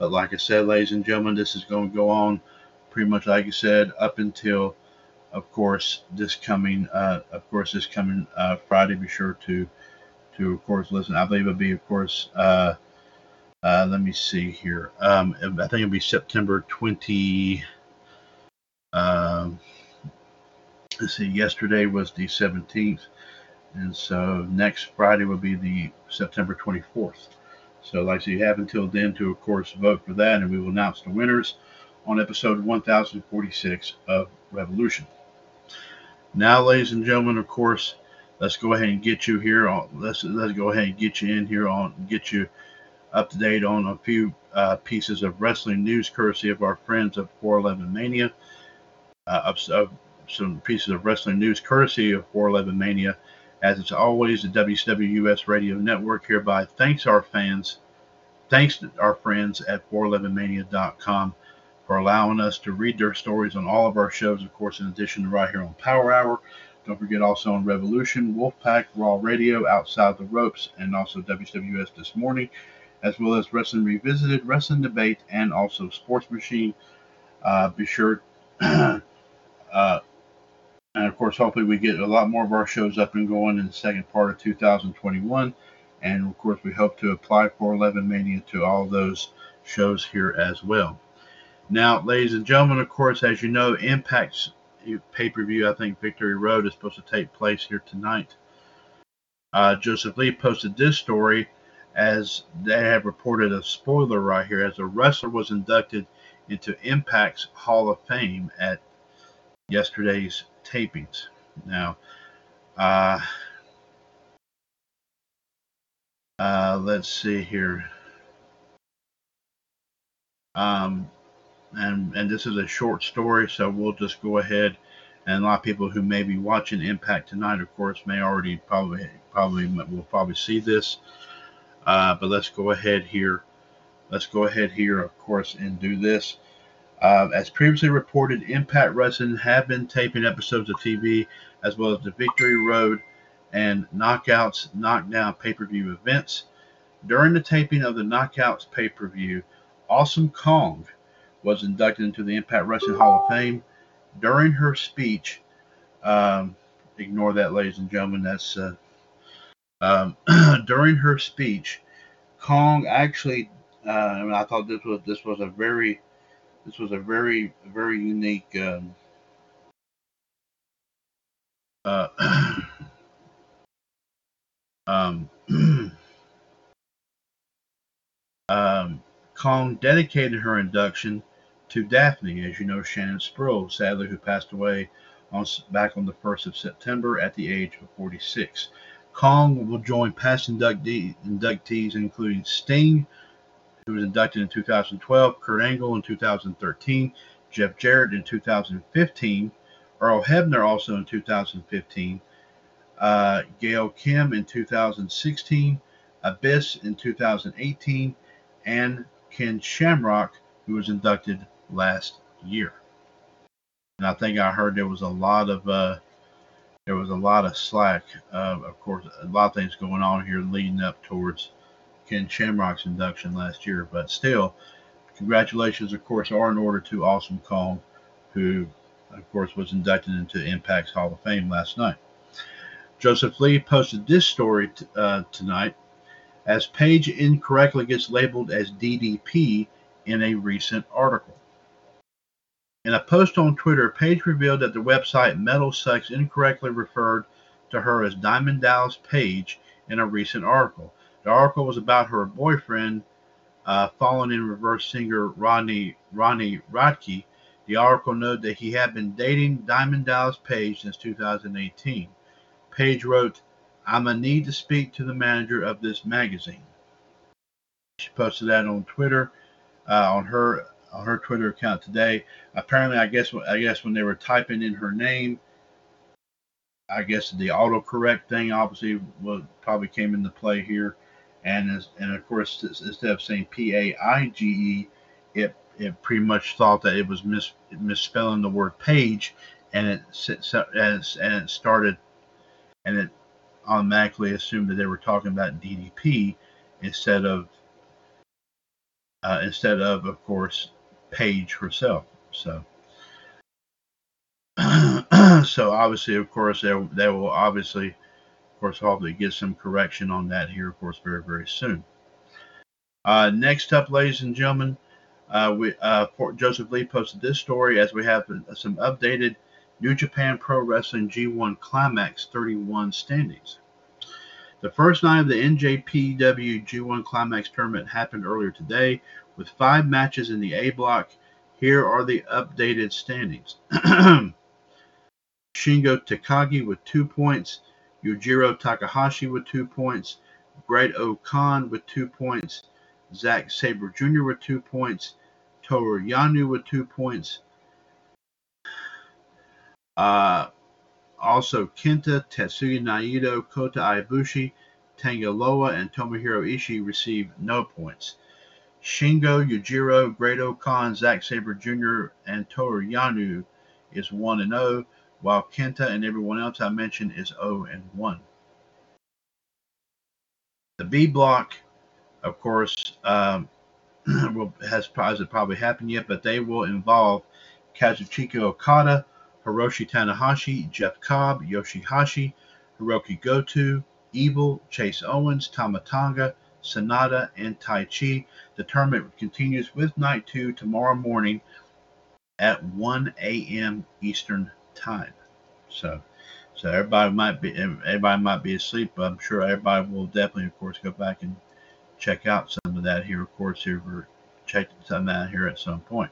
But like I said, ladies and gentlemen, this is going to go on pretty much like I said up until, of course, this coming, uh, of course, this coming uh, Friday. Be sure to, to of course, listen. I believe it'll be, of course. Uh, uh, let me see here. Um, I think it'll be September 20. Um, let's see, yesterday was the 17th. And so next Friday will be the September 24th. So, like said, you have until then to, of course, vote for that, and we will announce the winners on episode 1046 of Revolution. Now, ladies and gentlemen, of course, let's go ahead and get you here. On, let's let's go ahead and get you in here on get you up to date on a few uh, pieces of wrestling news, courtesy of our friends of 411 Mania. Uh, of, of, some pieces of wrestling news, courtesy of 411 Mania. As it's always, the WWUS Radio Network hereby thanks our fans, thanks our friends at 411mania.com for allowing us to read their stories on all of our shows, of course, in addition to right here on Power Hour. Don't forget also on Revolution, Wolfpack, Raw Radio, Outside the Ropes, and also WWS This Morning as well as Wrestling Revisited, Wrestling Debate, and also Sports Machine. Uh, be sure, uh, and of course, hopefully, we get a lot more of our shows up and going in the second part of 2021. And of course, we hope to apply for 11 Mania to all those shows here as well. Now, ladies and gentlemen, of course, as you know, Impact's pay per view, I think Victory Road, is supposed to take place here tonight. Uh, Joseph Lee posted this story as they have reported a spoiler right here, as a wrestler was inducted into Impact's Hall of Fame at yesterday's tapings. Now, uh, uh, let's see here. Um, and and this is a short story, so we'll just go ahead. And a lot of people who may be watching Impact tonight, of course, may already probably probably will probably see this. Uh, but let's go ahead here. Let's go ahead here, of course, and do this. Uh, as previously reported, Impact Wrestling have been taping episodes of TV as well as the Victory Road and Knockouts Knockdown pay per view events. During the taping of the Knockouts pay per view, Awesome Kong was inducted into the Impact Wrestling Hall of Fame. During her speech, um, ignore that, ladies and gentlemen, that's uh, um, during her speech, Kong actually, uh, I thought this was this was a very this was a very very unique um, uh, um, um, Kong dedicated her induction to Daffney, as you know, Shannon Spruill, sadly, who passed away on back on the 1st of September at the age of 46. Kong will join past inductee, inductees, including Sting, who was inducted in 2012, Kurt Angle in 2013, Jeff Jarrett in 2015, Earl Hebner also in 2015, uh, Gail Kim in 2016, Abyss in 2018, and Ken Shamrock, who was inducted last year. And I think I heard there was a lot of uh, there was a lot of slack. Uh, of course, a lot of things going on here leading up towards Ken Shamrock's induction last year. But still, congratulations, of course, are in order to Awesome Kong, who, of course, was inducted into Impact's Hall of Fame last night. Joseph Lee posted this story t- uh, tonight as Paige incorrectly gets labeled as DDP in a recent article. In a post on Twitter, Paige revealed that the website Metal Sucks incorrectly referred to her as Diamond Dallas Page in a recent article. The article was about her boyfriend, uh, Falling in Reverse singer Ronnie Ronnie Radke. The article noted that he had been dating Diamond Dallas Page since 2018. Page wrote, I'm gonna need to speak to the manager of this magazine. She posted that on Twitter, uh, on her on her Twitter account today. Apparently, I guess I guess when they were typing in her name, I guess the autocorrect thing obviously probably came into play here, and and of course instead of saying P A I G E, it it pretty much thought that it was mis, misspelling the word page, and it and it started and it automatically assumed that they were talking about DDP instead of uh, instead of, of course, Page herself. So, so obviously, of course, they, they will obviously, course, hopefully get some correction on that here, of course, very, very soon. Uh, next up, ladies and gentlemen, uh, we uh, Joseph Lee posted this story as we have some updated New Japan Pro Wrestling G1 Climax 31 standings. The first night of the NJPW G1 Climax tournament happened earlier today with five matches in the A block. Here are the updated standings. Shingo Takagi with two points, Yujiro Takahashi with two points, Great-O-Khan with two points, Zack Sabre Jr. with two points, Toru Yano with two points. Uh, also, Kenta, Tetsuya Naito, Kota Ibushi, Tanga Loa, and Tomohiro Ishii received no points. Shingo, Yujiro, Great-O-Khan, Zack Sabre Jr., and Toru Yano is 1 and 0, while Kenta and everyone else I mentioned is 0 and 1. The B block, of course, um, will, has, hasn't probably happened yet, but they will involve Kazuchika Okada, Hiroshi Tanahashi, Jeff Cobb, Yoshihashi, Hiroki Goto, Evil, Chase Owens, Tama Tonga, Sanada, and Taichi. The tournament continues with night two tomorrow morning at 1 a.m. Eastern time. So, so everybody might be everybody might be asleep, but I'm sure everybody will definitely, of course, go back and check out some of that here. Of course, here checking some out here at some point.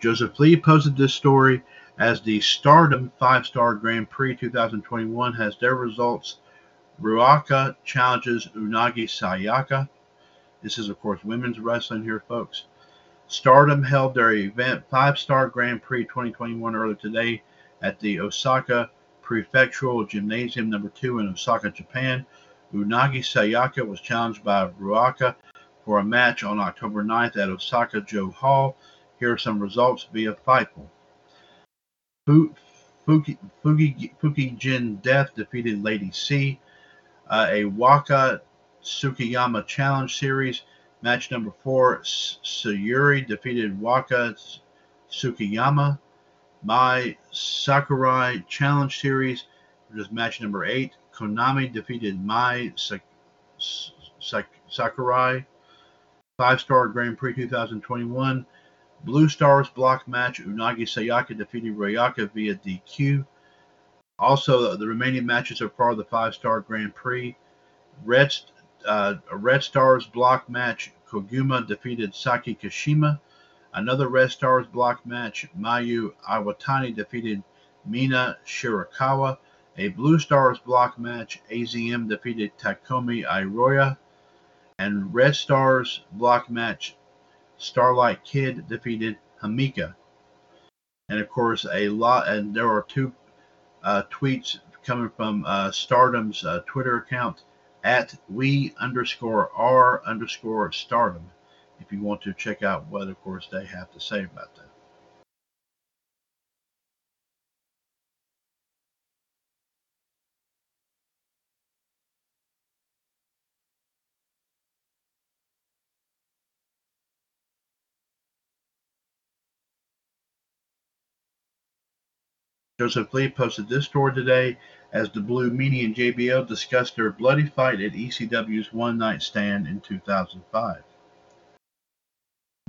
Joseph Lee posted this story As the Stardom Five Star Grand Prix 2021 has their results, Ruaka challenges Unagi Sayaka. This is, of course, women's wrestling here, folks. Stardom held their event Five Star Grand Prix 2021 earlier today at the Osaka Prefectural Gymnasium number 2 in Osaka, Japan. Unagi Sayaka was challenged by Ruaka for a match on October 9th at Osaka-jo Hall. Here are some results via Fightful. Fuki, Fuki, Fuki Death defeated Lady C. Uh, a Waka Tsukiyama Challenge Series. Match number four, Sayuri defeated Waka Tsukiyama. Mai Sakurai Challenge Series, which is match number eight. Konami defeated Mai Sakurai. Five star Grand Prix 2021. Blue Stars block match. Unagi Sayaka defeated Ruaka via DQ. Also, the remaining matches are part of the five star Grand Prix. Red, uh, Red Stars block match. Koguma defeated Saki Kashima. Another Red Stars block match. Mayu Iwatani defeated Mina Shirakawa. A Blue Stars block match. AZM defeated Takumi Iroha. And Red Stars block match. Starlight Kid defeated Hamika. And of course, a lot, and there are two uh, tweets coming from uh, Stardom's uh, Twitter account at we underscore r underscore Stardom. If you want to check out what, of course, they have to say about that. Joseph Lee posted this story today as the Blue Meanie and JBL discussed their bloody fight at ECW's One Night Stand in 2005.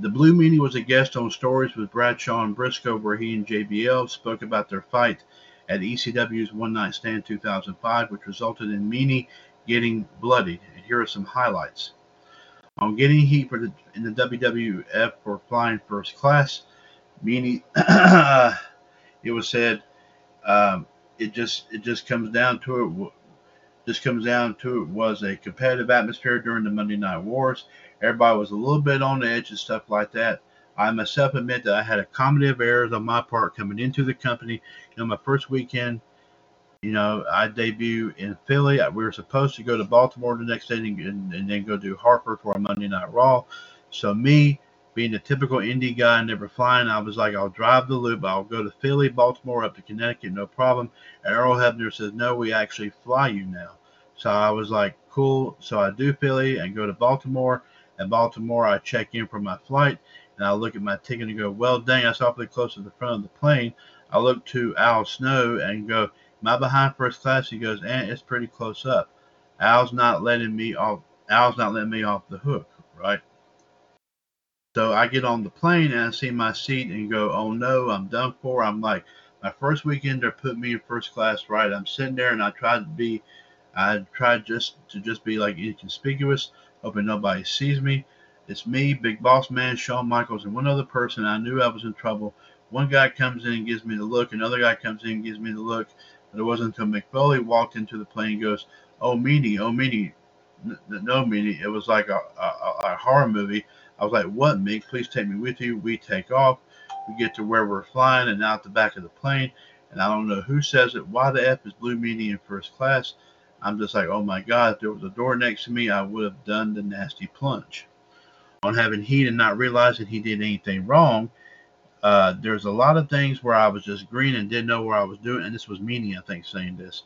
The Blue Meanie was a guest on Stories with Bradshaw and Brisco, where he and JBL spoke about their fight at ECW's One Night Stand 2005, which resulted in Meanie getting bloodied. And here are some highlights. On getting heat for the, in the WWF for flying first class, Meanie, it was said um, it just it just comes down to it. Just comes down to it was a competitive atmosphere during the Monday Night Wars. Everybody was a little bit on edge and stuff like that. I myself admit that I had a comedy of errors on my part coming into the company. You know, my first weekend, you know, I debut in Philly. We were supposed to go to Baltimore the next day and, and then go to Hartford for a Monday Night Raw. So me being a typical indie guy, never flying, I was like, I'll drive the loop. I'll go to Philly, Baltimore, up to Connecticut, no problem. And Earl Hebner says, no, we actually fly you now. So I was like, cool. So I do Philly and go to Baltimore. At Baltimore, I check in for my flight and I look at my ticket and go, well, dang, that's awfully close to the front of the plane. I look to Al Snow and go, am I behind first class? He goes, and it's pretty close up. Al's not letting me off. Al's not letting me off the hook, right? So I get on the plane and I see my seat and go, oh no, I'm done for. I'm like, my first weekend they put me in first class, right? I'm sitting there and I tried to be, I tried just to just be like inconspicuous, hoping nobody sees me. It's me, Big Boss Man, Shawn Michaels, and one other person. I knew I was in trouble. One guy comes in and gives me the look. Another guy comes in and gives me the look. But it wasn't until Mick Foley walked into the plane and goes, oh, Meanie, oh, Meanie. No, Meanie. It was like a, a, a horror movie I was like, what, Mick? Please take me with you. We take off. We get to where we're flying and out the back of the plane. And I don't know who says it. Why the F is Blue Meanie in first class? I'm just like, oh my God, if there was a door next to me, I would have done the nasty plunge. On having heat and not realizing he did anything wrong, uh, there's a lot of things where I was just green and didn't know where I was doing. And this was Meanie, I think, saying this.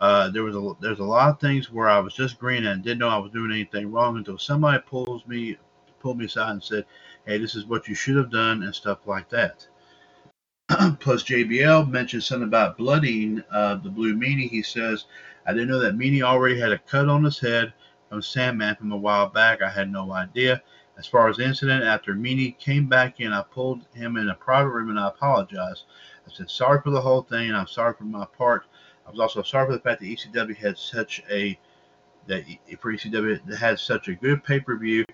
Uh, there was a there's a lot of things where I was just green and didn't know I was doing anything wrong until somebody pulls me pulled me aside and said, hey, this is what you should have done and stuff like that. Plus, JBL mentioned something about bloodying uh, the Blue Meanie. He says, I didn't know that Meanie already had a cut on his head from Sandman from a while back. I had no idea. As far as the incident, after Meanie came back in, I pulled him in a private room and I apologized. I said, sorry for the whole thing, and I'm sorry for my part. I was also sorry for the fact that ECW had such a that for ECW had such a good pay per view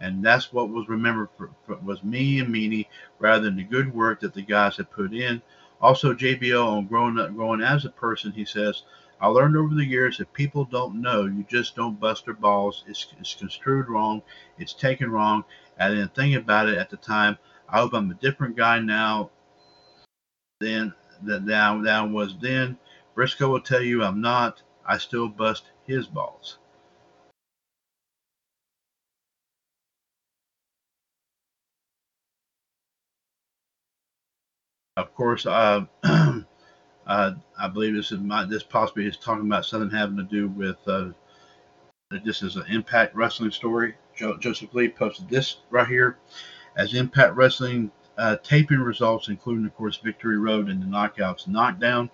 and that's what was remembered for, for, was me and Meanie rather than the good work that the guys had put in. Also, JBL on growing up, growing as a person, he says, I learned over the years if people don't know, you just don't bust their balls. It's, it's construed wrong. It's taken wrong. I didn't think about it at the time. I hope I'm a different guy now than that that, that I was then. Brisco will tell you I'm not. I still bust his balls. Of course, uh, uh, I believe this is my, this possibly is talking about something having to do with uh, this is an Impact Wrestling story. Jo- Joseph Lee posted this right here as Impact Wrestling uh, taping results, including of course Victory Road and the Knockouts Knockdown.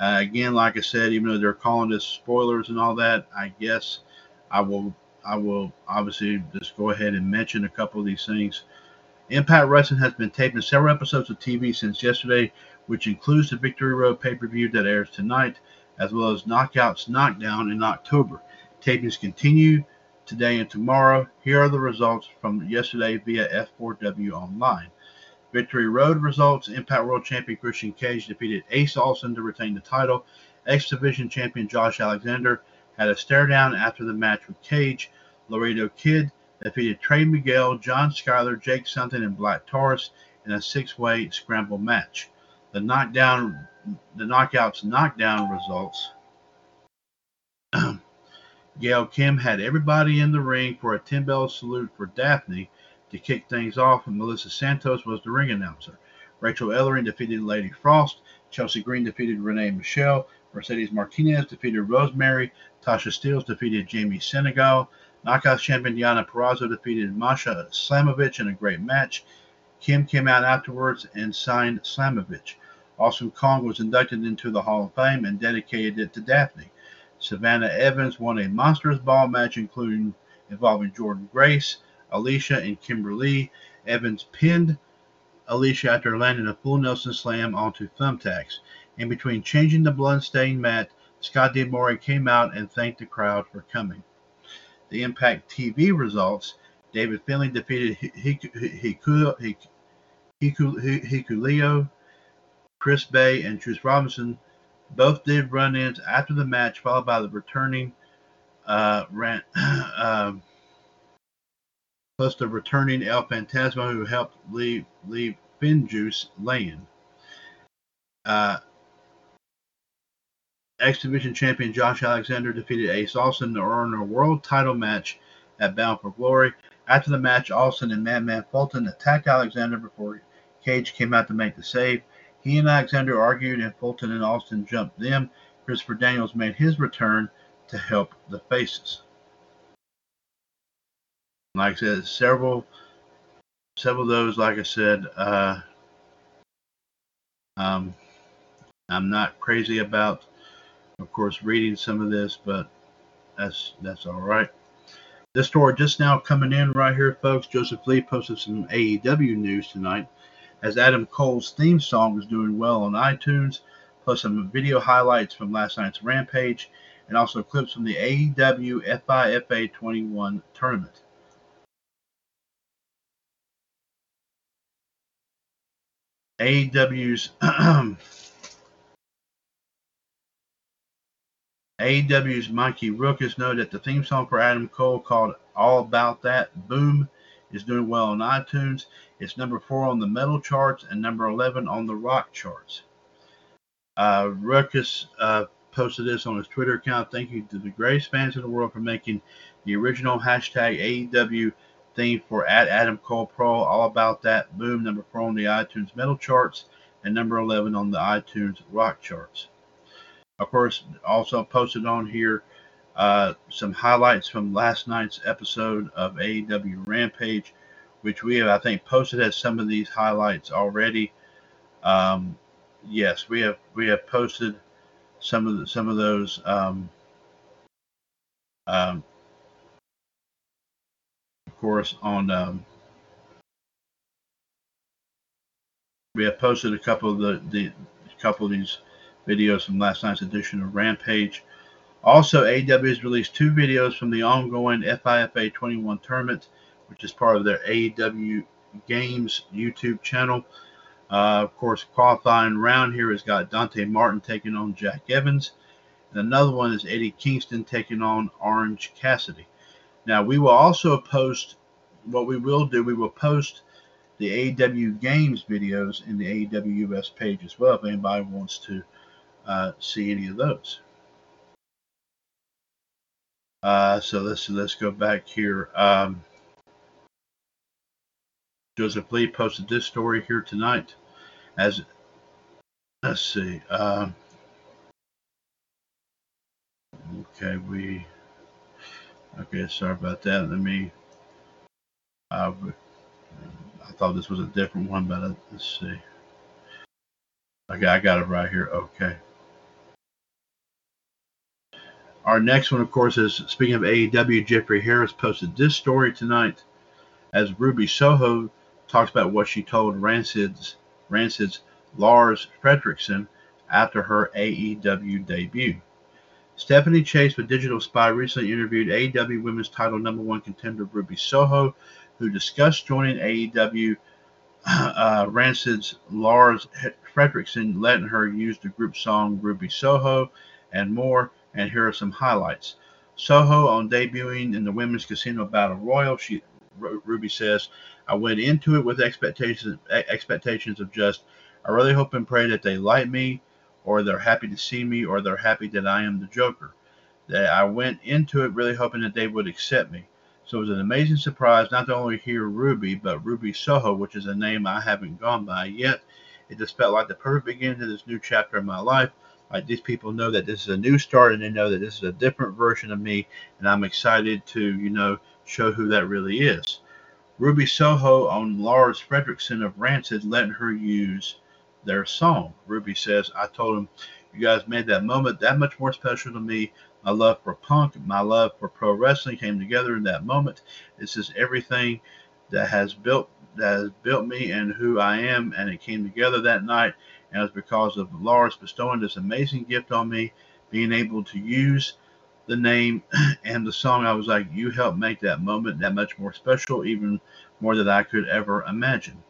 Uh, again, like I said, even though they're calling this spoilers and all that, I guess I will I will obviously just go ahead and mention a couple of these things. Impact Wrestling has been taping several episodes of TV since yesterday, which includes the Victory Road pay per view that airs tonight, as well as Knockouts Knockdown in October. Tapings continue today and tomorrow. Here are the results from yesterday via F4W Online. Victory Road results Impact World Champion Christian Cage defeated Ace Austin to retain the title. X Division Champion Josh Alexander had a stare down after the match with Cage. Laredo Kid defeated Trey Miguel, John Skyler, Jake Something, and Black Taurus in a six-way scramble match. The knockdown, the knockouts knockdown results. Gail Kim had everybody in the ring for a 10 bell salute for Daffney to kick things off, and Melissa Santos was the ring announcer. Rachel Ellering defeated Lady Frost. Chelsea Green defeated Renee Michelle. Mercedes Martinez defeated Rosemary. Tasha Steeles defeated Jamie Senegal. Knockout champion Deonna Purrazzo defeated Masha Slamovich in a great match. Kim came out afterwards and signed Slamovich. Awesome Kong was inducted into the Hall of Fame and dedicated it to Daffney. Savannah Evans won a Monster's Ball match, including involving Jordan Grace, Alisha, and Kimber Lee. Evans pinned Alisha after landing a full Nelson slam onto thumbtacks. In between changing the bloodstained mat, Scott D'Amore came out and thanked the crowd for coming. The Impact TV results David Finlay defeated Hikuleo, Chris Bey, and Juice Robinson. Both did run ins after the match, followed by the returning uh, uh, plus the returning El Phantasmo who helped leave leave Finjuice laying. Uh, X Division champion Josh Alexander defeated Ace Austin to earn a world title match at Bound for Glory. After the match, Austin and Madman Fulton attacked Alexander before Cage came out to make the save. He and Alexander argued, and Fulton and Austin jumped them. Christopher Daniels made his return to help the faces. Like I said, several several of those, like I said, uh, um, I'm not crazy about, of course, reading some of this, but that's that's all right. This story just now coming in right here, folks. Joseph Lee posted some AEW news tonight, as Adam Cole's theme song is doing well on iTunes, plus some video highlights from last night's Rampage, and also clips from the AEW FIFA 21 tournament. AEW's AEW's Mikey Rukus noted that the theme song for Adam Cole called All About That Boom is doing well on iTunes. It's number four on the metal charts and number 11 on the rock charts. Uh, Rukus uh, posted this on his Twitter account. Thank you to the greatest fans in the world for making the original hashtag AEW theme for at Adam Cole Pro. All about that. Boom, number four on the iTunes metal charts and number 11 on the iTunes rock charts. Of course, also posted on here uh, some highlights from last night's episode of AEW Rampage, which we have, I think, posted as some of these highlights already. Um, yes, we have we have posted some of the, some of those um, um, of course, on um, we have posted a couple of the, the couple of these videos from last night's edition of Rampage. Also, AW has released two videos from the ongoing FIFA 21 tournament, which is part of their AEW Games YouTube channel. Uh, of course, qualifying round here has got Dante Martin taking on Jack Evans. And another one is Eddie Kingston taking on Orange Cassidy. Now, we will also post what we will do, we will post the AEW Games videos in the AEW US page as well if anybody wants to uh, see any of those. Uh, so let's let's go back here. Um, Joseph Lee posted this story here tonight. As let's see. Uh, okay, we. Okay, sorry about that. Let me. Uh, I thought this was a different one, but uh, let's see. Okay, I got it right here. Okay. Our next one, of course, is speaking of AEW, Jeffrey Harris posted this story tonight as Ruby Soho talks about what she told Rancid's, Rancid's Lars Frederiksen after her AEW debut. Stephanie Chase with Digital Spy recently interviewed AEW Women's Title number one contender Ruby Soho, who discussed joining AEW. Uh, Rancid's Lars Frederiksen letting her use the group song Ruby Soho and more and here are some highlights. Soho on debuting in the Women's Casino Battle Royal. She Ruby says, I went into it with expectations expectations of just I really hope and pray that they like me or they're happy to see me or they're happy that I am the Joker. That I went into it really hoping that they would accept me. So it was an amazing surprise not to only hear Ruby, but Ruby Soho, which is a name I haven't gone by yet. It just felt like the perfect beginning to this new chapter of my life. These people know that this is a new start and they know that this is a different version of me, and I'm excited to, you know, show who that really is. Ruby Soho on Lars Frederiksen of Rancid letting her use their song. Ruby says, I told him, you guys made that moment that much more special to me. My love for punk, my love for pro wrestling came together in that moment. This is everything that has built that has built me and who I am, and it came together that night and it was because of Lars bestowing this amazing gift on me, being able to use the name and the song. I was like, you helped make that moment that much more special, even more than I could ever imagine.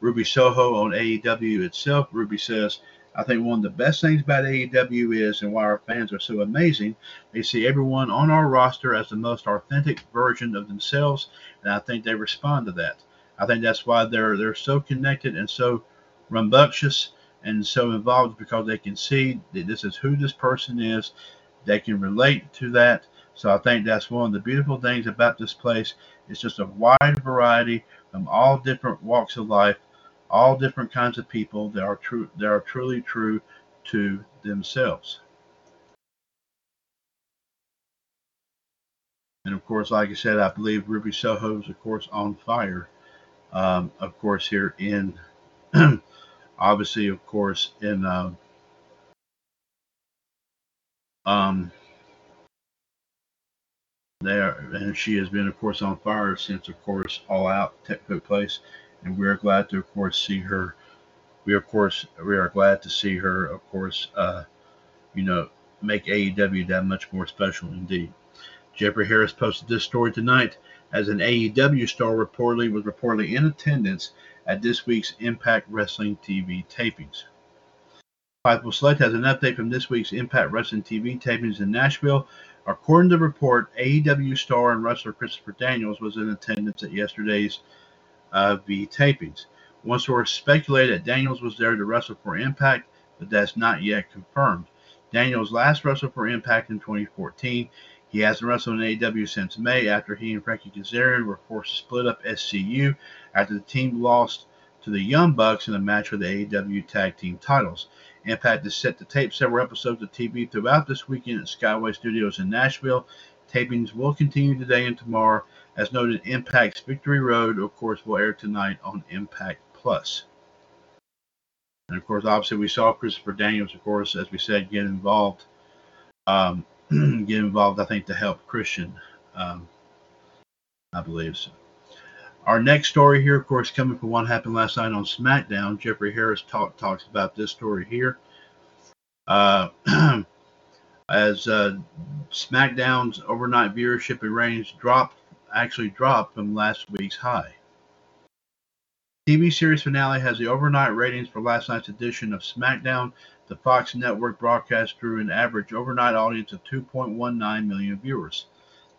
Ruby Soho on AEW itself, Ruby says, I think one of the best things about AEW is, and why our fans are so amazing, they see everyone on our roster as the most authentic version of themselves, and I think they respond to that. I think that's why they're they're so connected and so rambunctious and so involved because they can see that this is who this person is. They can relate to that. So I think that's one of the beautiful things about this place. It's just a wide variety from all different walks of life, all different kinds of people that are true that are truly true to themselves. And of course, like I said, I believe Ruby Soho is of course on fire. Um, of course, here in obviously, of course, in uh, um, there, and she has been, of course, on fire since, of course, All Out took place, and we are glad to, of course, see her. We, of course, we are glad to see her, of course, uh, you know, make AEW that much more special indeed. Jeffrey Harris posted this story tonight as an AEW star reportedly was reportedly in attendance at this week's Impact Wrestling TV tapings. Fightful Select has an update from this week's Impact Wrestling TV tapings in Nashville. According to the report, AEW star and wrestler Christopher Daniels was in attendance at yesterday's uh, V tapings. One source speculated that Daniels was there to wrestle for Impact, but that's not yet confirmed. Daniels last wrestled for Impact in 2014. He hasn't wrestled in AEW since May after he and Frankie Kazarian were forced to split up SCU after the team lost to the Young Bucks in a match for the AEW Tag Team titles. Impact is set to tape several episodes of TV throughout this weekend at Skyway Studios in Nashville. Tapings will continue today and tomorrow. As noted, Impact's Victory Road, of course, will air tonight on Impact Plus. And of course, obviously, we saw Christopher Daniels, of course, as we said, get involved um, get involved, I think, to help Christian. Um, I believe so. Our next story here, of course, coming from what happened last night on SmackDown. Jeffrey Harris talk, talks about this story here. Uh, as uh, SmackDown's overnight viewership and ratings dropped, actually dropped from last week's high. TV series finale has the overnight ratings for last night's edition of SmackDown. The Fox network broadcast drew an average overnight audience of 2.19 million viewers.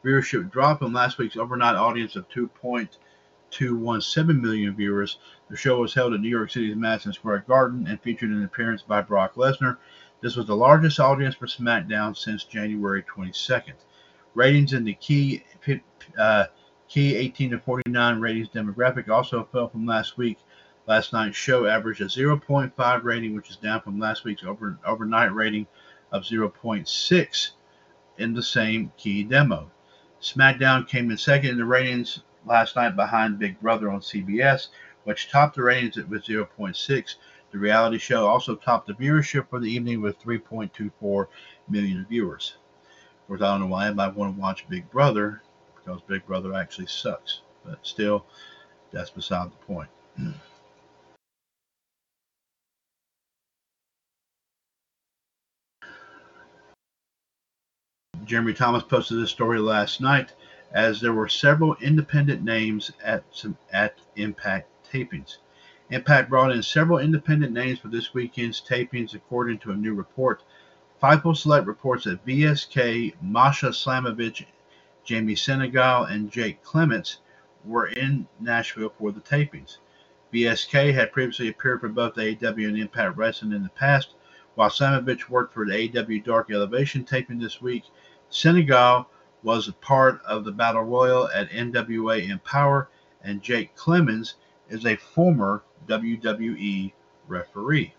Viewership dropped from last week's overnight audience of 2.217 million viewers. The show was held at New York City's Madison Square Garden and featured an appearance by Brock Lesnar. This was the largest audience for SmackDown since January 22nd. Ratings in the key uh, key 18 to 49 ratings demographic also fell from last week. Last night's show averaged a 0.5 rating, which is down from last week's over, overnight rating of 0.6 in the same key demo. SmackDown came in second in the ratings last night behind Big Brother on CBS, which topped the ratings with 0.6. The reality show also topped the viewership for the evening with 3.24 million viewers. Of course, I don't know why anybody want to watch Big Brother because Big Brother actually sucks. But still, that's beside the point. Jeremy Thomas posted this story last night as there were several independent names at some at Impact tapings. Impact brought in several independent names for this weekend's tapings, according to a new report. Fightful Select reports that VSK, Masha Slamovich, Jamie Senegal, and Jake Clements were in Nashville for the tapings. VSK had previously appeared for both AEW and Impact Wrestling in the past, while Slamovich worked for the AEW Dark Elevation taping this week. Senegal was a part of the Battle Royal at NWA Empower, and Jake Clemens is a former WWE referee.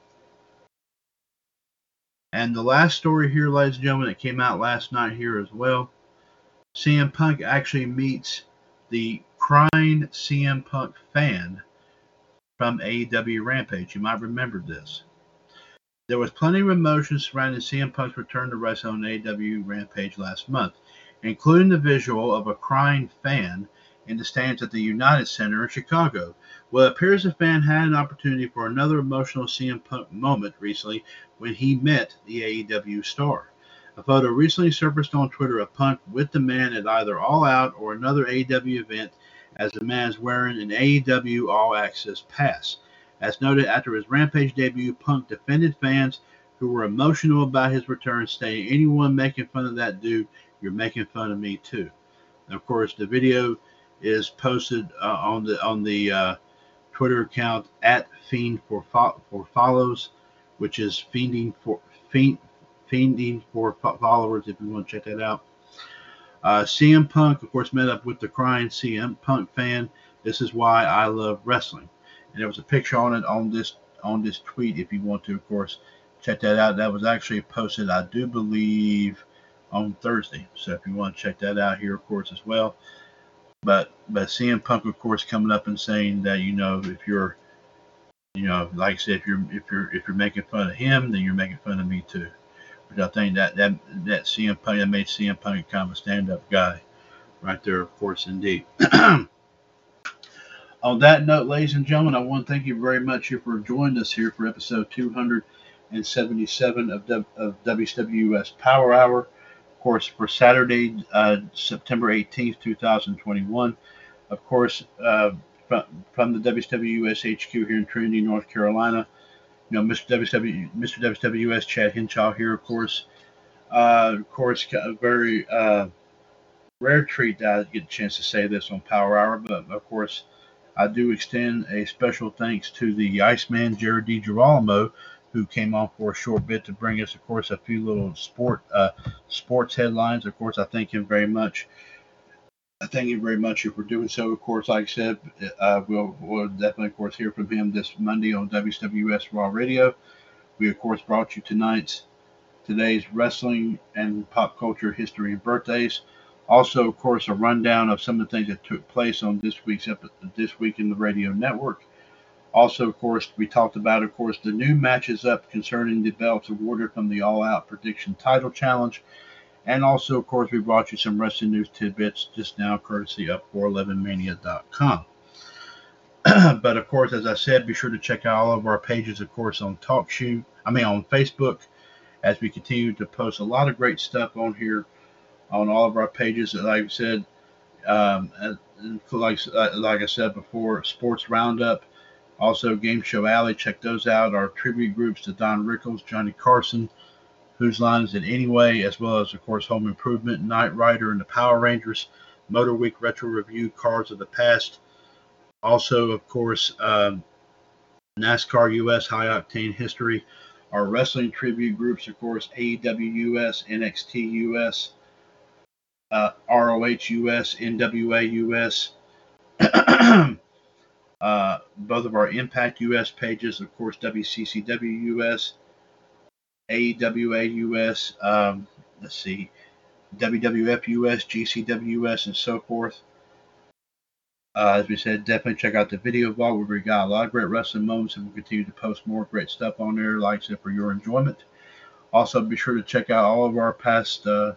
And the last story here, ladies and gentlemen, that came out last night here as well CM Punk actually meets the crying CM Punk fan from AEW Rampage. You might remember this. There was plenty of emotion surrounding CM Punk's return to wrestling on AEW Rampage last month, including the visual of a crying fan in the stands at the United Center in Chicago. Well, it appears the fan had an opportunity for another emotional CM Punk moment recently when he met the AEW star. A photo recently surfaced on Twitter of Punk with the man at either All Out or another AEW event as the man is wearing an AEW All Access pass. As noted after his Rampage debut, Punk defended fans who were emotional about his return, stating, Anyone making fun of that dude, you're making fun of me too. And of course, the video is posted uh, on the on the uh, Twitter account at Fiend for fo- for follows, which is fiending for fiend fiending for followers if you want to check that out. Uh, CM Punk, of course, met up with the crying CM Punk fan. This is why I love wrestling. And there was a picture on it on this on this tweet. If you want to, of course, check that out. That was actually posted, I do believe, on Thursday. So if you want to check that out here, of course, as well. But but CM Punk, of course, coming up and saying that you know if you're you know like I said if you're if you're if you're making fun of him, then you're making fun of me too. But I think that that that CM Punk that made CM Punk kind of a stand-up guy, right there, of course, indeed. On that note, ladies and gentlemen, I want to thank you very much for joining us here for episode 277 of, of WWS Power Hour. Of course, for Saturday, uh, September 18th, 2021. Of course, uh, from, from the WWS HQ here in Trinity, North Carolina you know, Mr. WW, Mr. WWS, Chad Hinshaw here, of course. Uh, of course, a very uh, rare treat that I get a chance to say this on Power Hour, but of course, I do extend a special thanks to the Iceman, Jared DiGirolamo, who came on for a short bit to bring us, of course, a few little sport uh, sports headlines. Of course, I thank him very much thank you very much for doing so. Of course, like I said, uh, we'll, we'll definitely, of course, hear from him this Monday on WWS Raw Radio. We, of course, brought you tonight's today's wrestling and pop culture history and birthdays. Also, of course, a rundown of some of the things that took place on this week's episode, this week in the radio network. Also, of course, we talked about, of course, the new matches up concerning the belts awarded from the All Out Prediction Title Challenge and also, of course, we brought you some wrestling news tidbits just now, courtesy of 411mania.com. but of course, as I said, be sure to check out all of our pages, of course, on TalkShoe. I mean, on Facebook, as we continue to post a lot of great stuff on here on all of our pages. Like I said, um, like like I said before, Sports Roundup Also, Game Show Alley, check those out. Our tribute groups to Don Rickles, Johnny Carson, Whose Line Is It Anyway, as well as, of course, Home Improvement, Knight Rider, and the Power Rangers, Motor Week Retro Review, Cars of the Past. Also, of course, um, NASCAR US High Octane History. Our wrestling tribute groups, of course, AEW US, NXT US, uh, ROH US, NWA US. uh, both of our Impact US pages, of course, WCCW US, AEWA US, um, let's see, WWF US, GCW US, and so forth. Uh, as we said, definitely check out the video vlog where we got a lot of great wrestling moments and we'll continue to post more great stuff on there, like I said, for your enjoyment. Also, be sure to check out all of our past uh,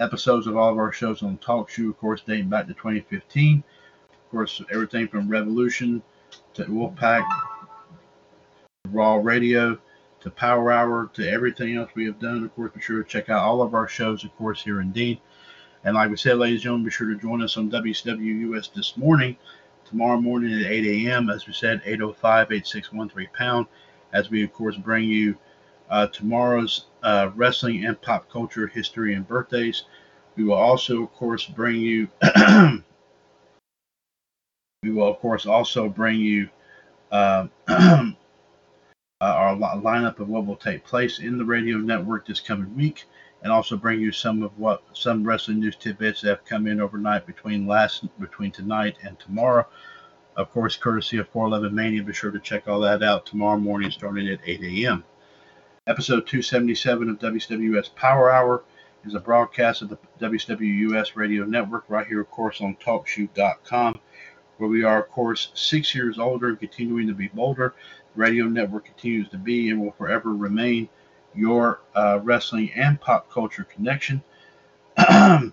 episodes of all of our shows on Talk TalkShoe, of course, dating back to 2015. Of course, everything from Revolution to Wolfpack, Raw Radio to Power Hour to everything else we have done. Of course, be sure to check out all of our shows, of course, here indeed. And like we said, ladies and gentlemen, be sure to join us on WCW US this morning, tomorrow morning at 8 a.m. As we said, 805 8613 pound, as we, of course, bring you uh, tomorrow's uh, wrestling and pop culture history and birthdays. We will also, of course, bring you. we will, of course, also bring you uh, our lineup of what will take place in the radio network this coming week and also bring you some of what some wrestling news tidbits that have come in overnight between last between tonight and tomorrow. Of course, courtesy of 411 Mania. Be sure to check all that out tomorrow morning, starting at 8 a.m. Episode 277 of WWS Power Hour is a broadcast of the WWS Radio Network right here, of course, on TalkShoe.com, where we are, of course, six years older and continuing to be bolder. The radio network continues to be and will forever remain your uh, wrestling and pop culture connection. and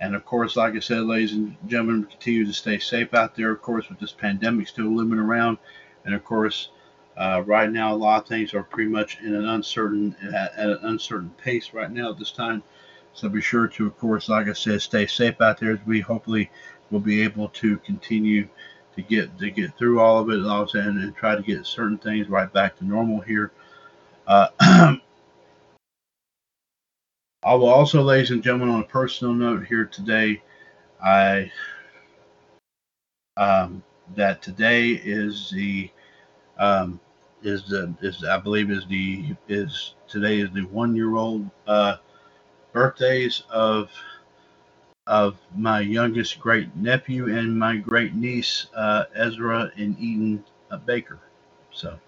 of course, like I said, ladies and gentlemen, continue to stay safe out there. Of course, with this pandemic still looming around, and of course, uh, right now a lot of things are pretty much in an uncertain at, at an uncertain pace right now at this time. So be sure to, of course, like I said, stay safe out there we hopefully will be able to continue to get to get through all of it and, and try to get certain things right back to normal here. Uh, I will also, ladies and gentlemen, on a personal note here today, I um, that today is the um, is the is I believe is the is today is the one year old uh, birthdays of of my youngest great nephew and my great niece uh, Ezra and Eden uh, Baker. So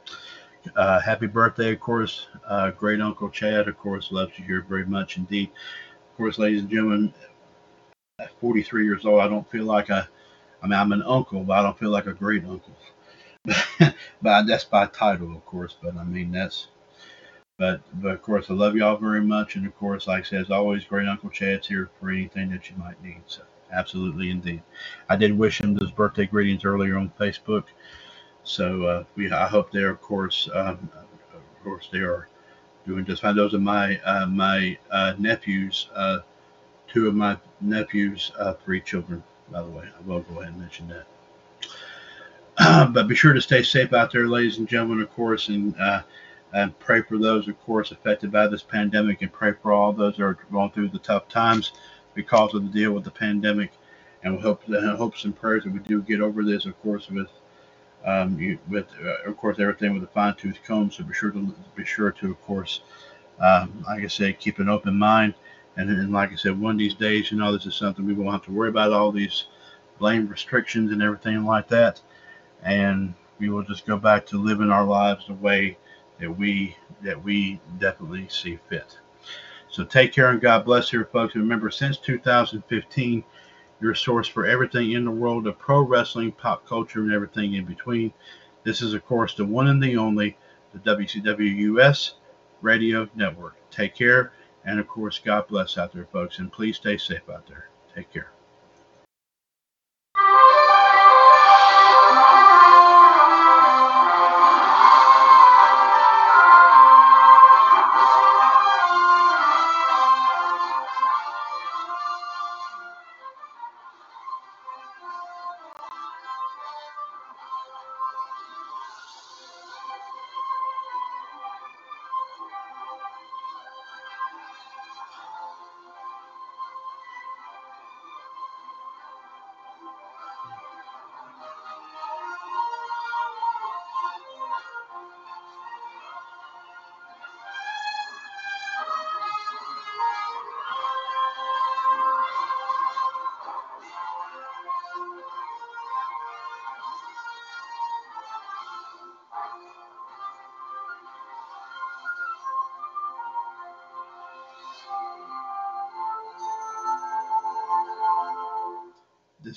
uh, happy birthday, of course. Uh, great Uncle Chad, of course, loves you here very much indeed. Of course, ladies and gentlemen, at 43 years old, I don't feel like a, I mean, I'm an uncle, but I don't feel like a great uncle. but that's by title, of course. But I mean, that's, but, but of course, I love y'all very much. And of course, like I said, as always, great Uncle Chad's here for anything that you might need. So, absolutely indeed. I did wish him those birthday greetings earlier on Facebook. So uh, we, I hope they're, of course, um, of course, they are doing just fine. Those are my uh, my uh, nephews, uh, two of my nephews, uh, three children. By the way, I will go ahead and mention that. But be sure to stay safe out there, ladies and gentlemen, of course, and uh, and pray for those, of course, affected by this pandemic, and pray for all those that are going through the tough times because of the deal with the pandemic. And we hope, the hopes and prayers that we do get over this, of course, with um, you, with uh, of course everything with a fine tooth comb. So be sure to be sure to of course, um, like I said, keep an open mind. And, and like I said, one of these days, you know, this is something we won't have to worry about all these blame restrictions and everything like that. And we will just go back to living our lives the way that we that we definitely see fit. So take care and God bless you, folks. Remember, since 2015 your source for everything in the world of pro wrestling, pop culture, and everything in between. This is, of course, the one and the only, the WCW US Radio Network. Take care, and of course, God bless out there, folks, and please stay safe out there. Take care.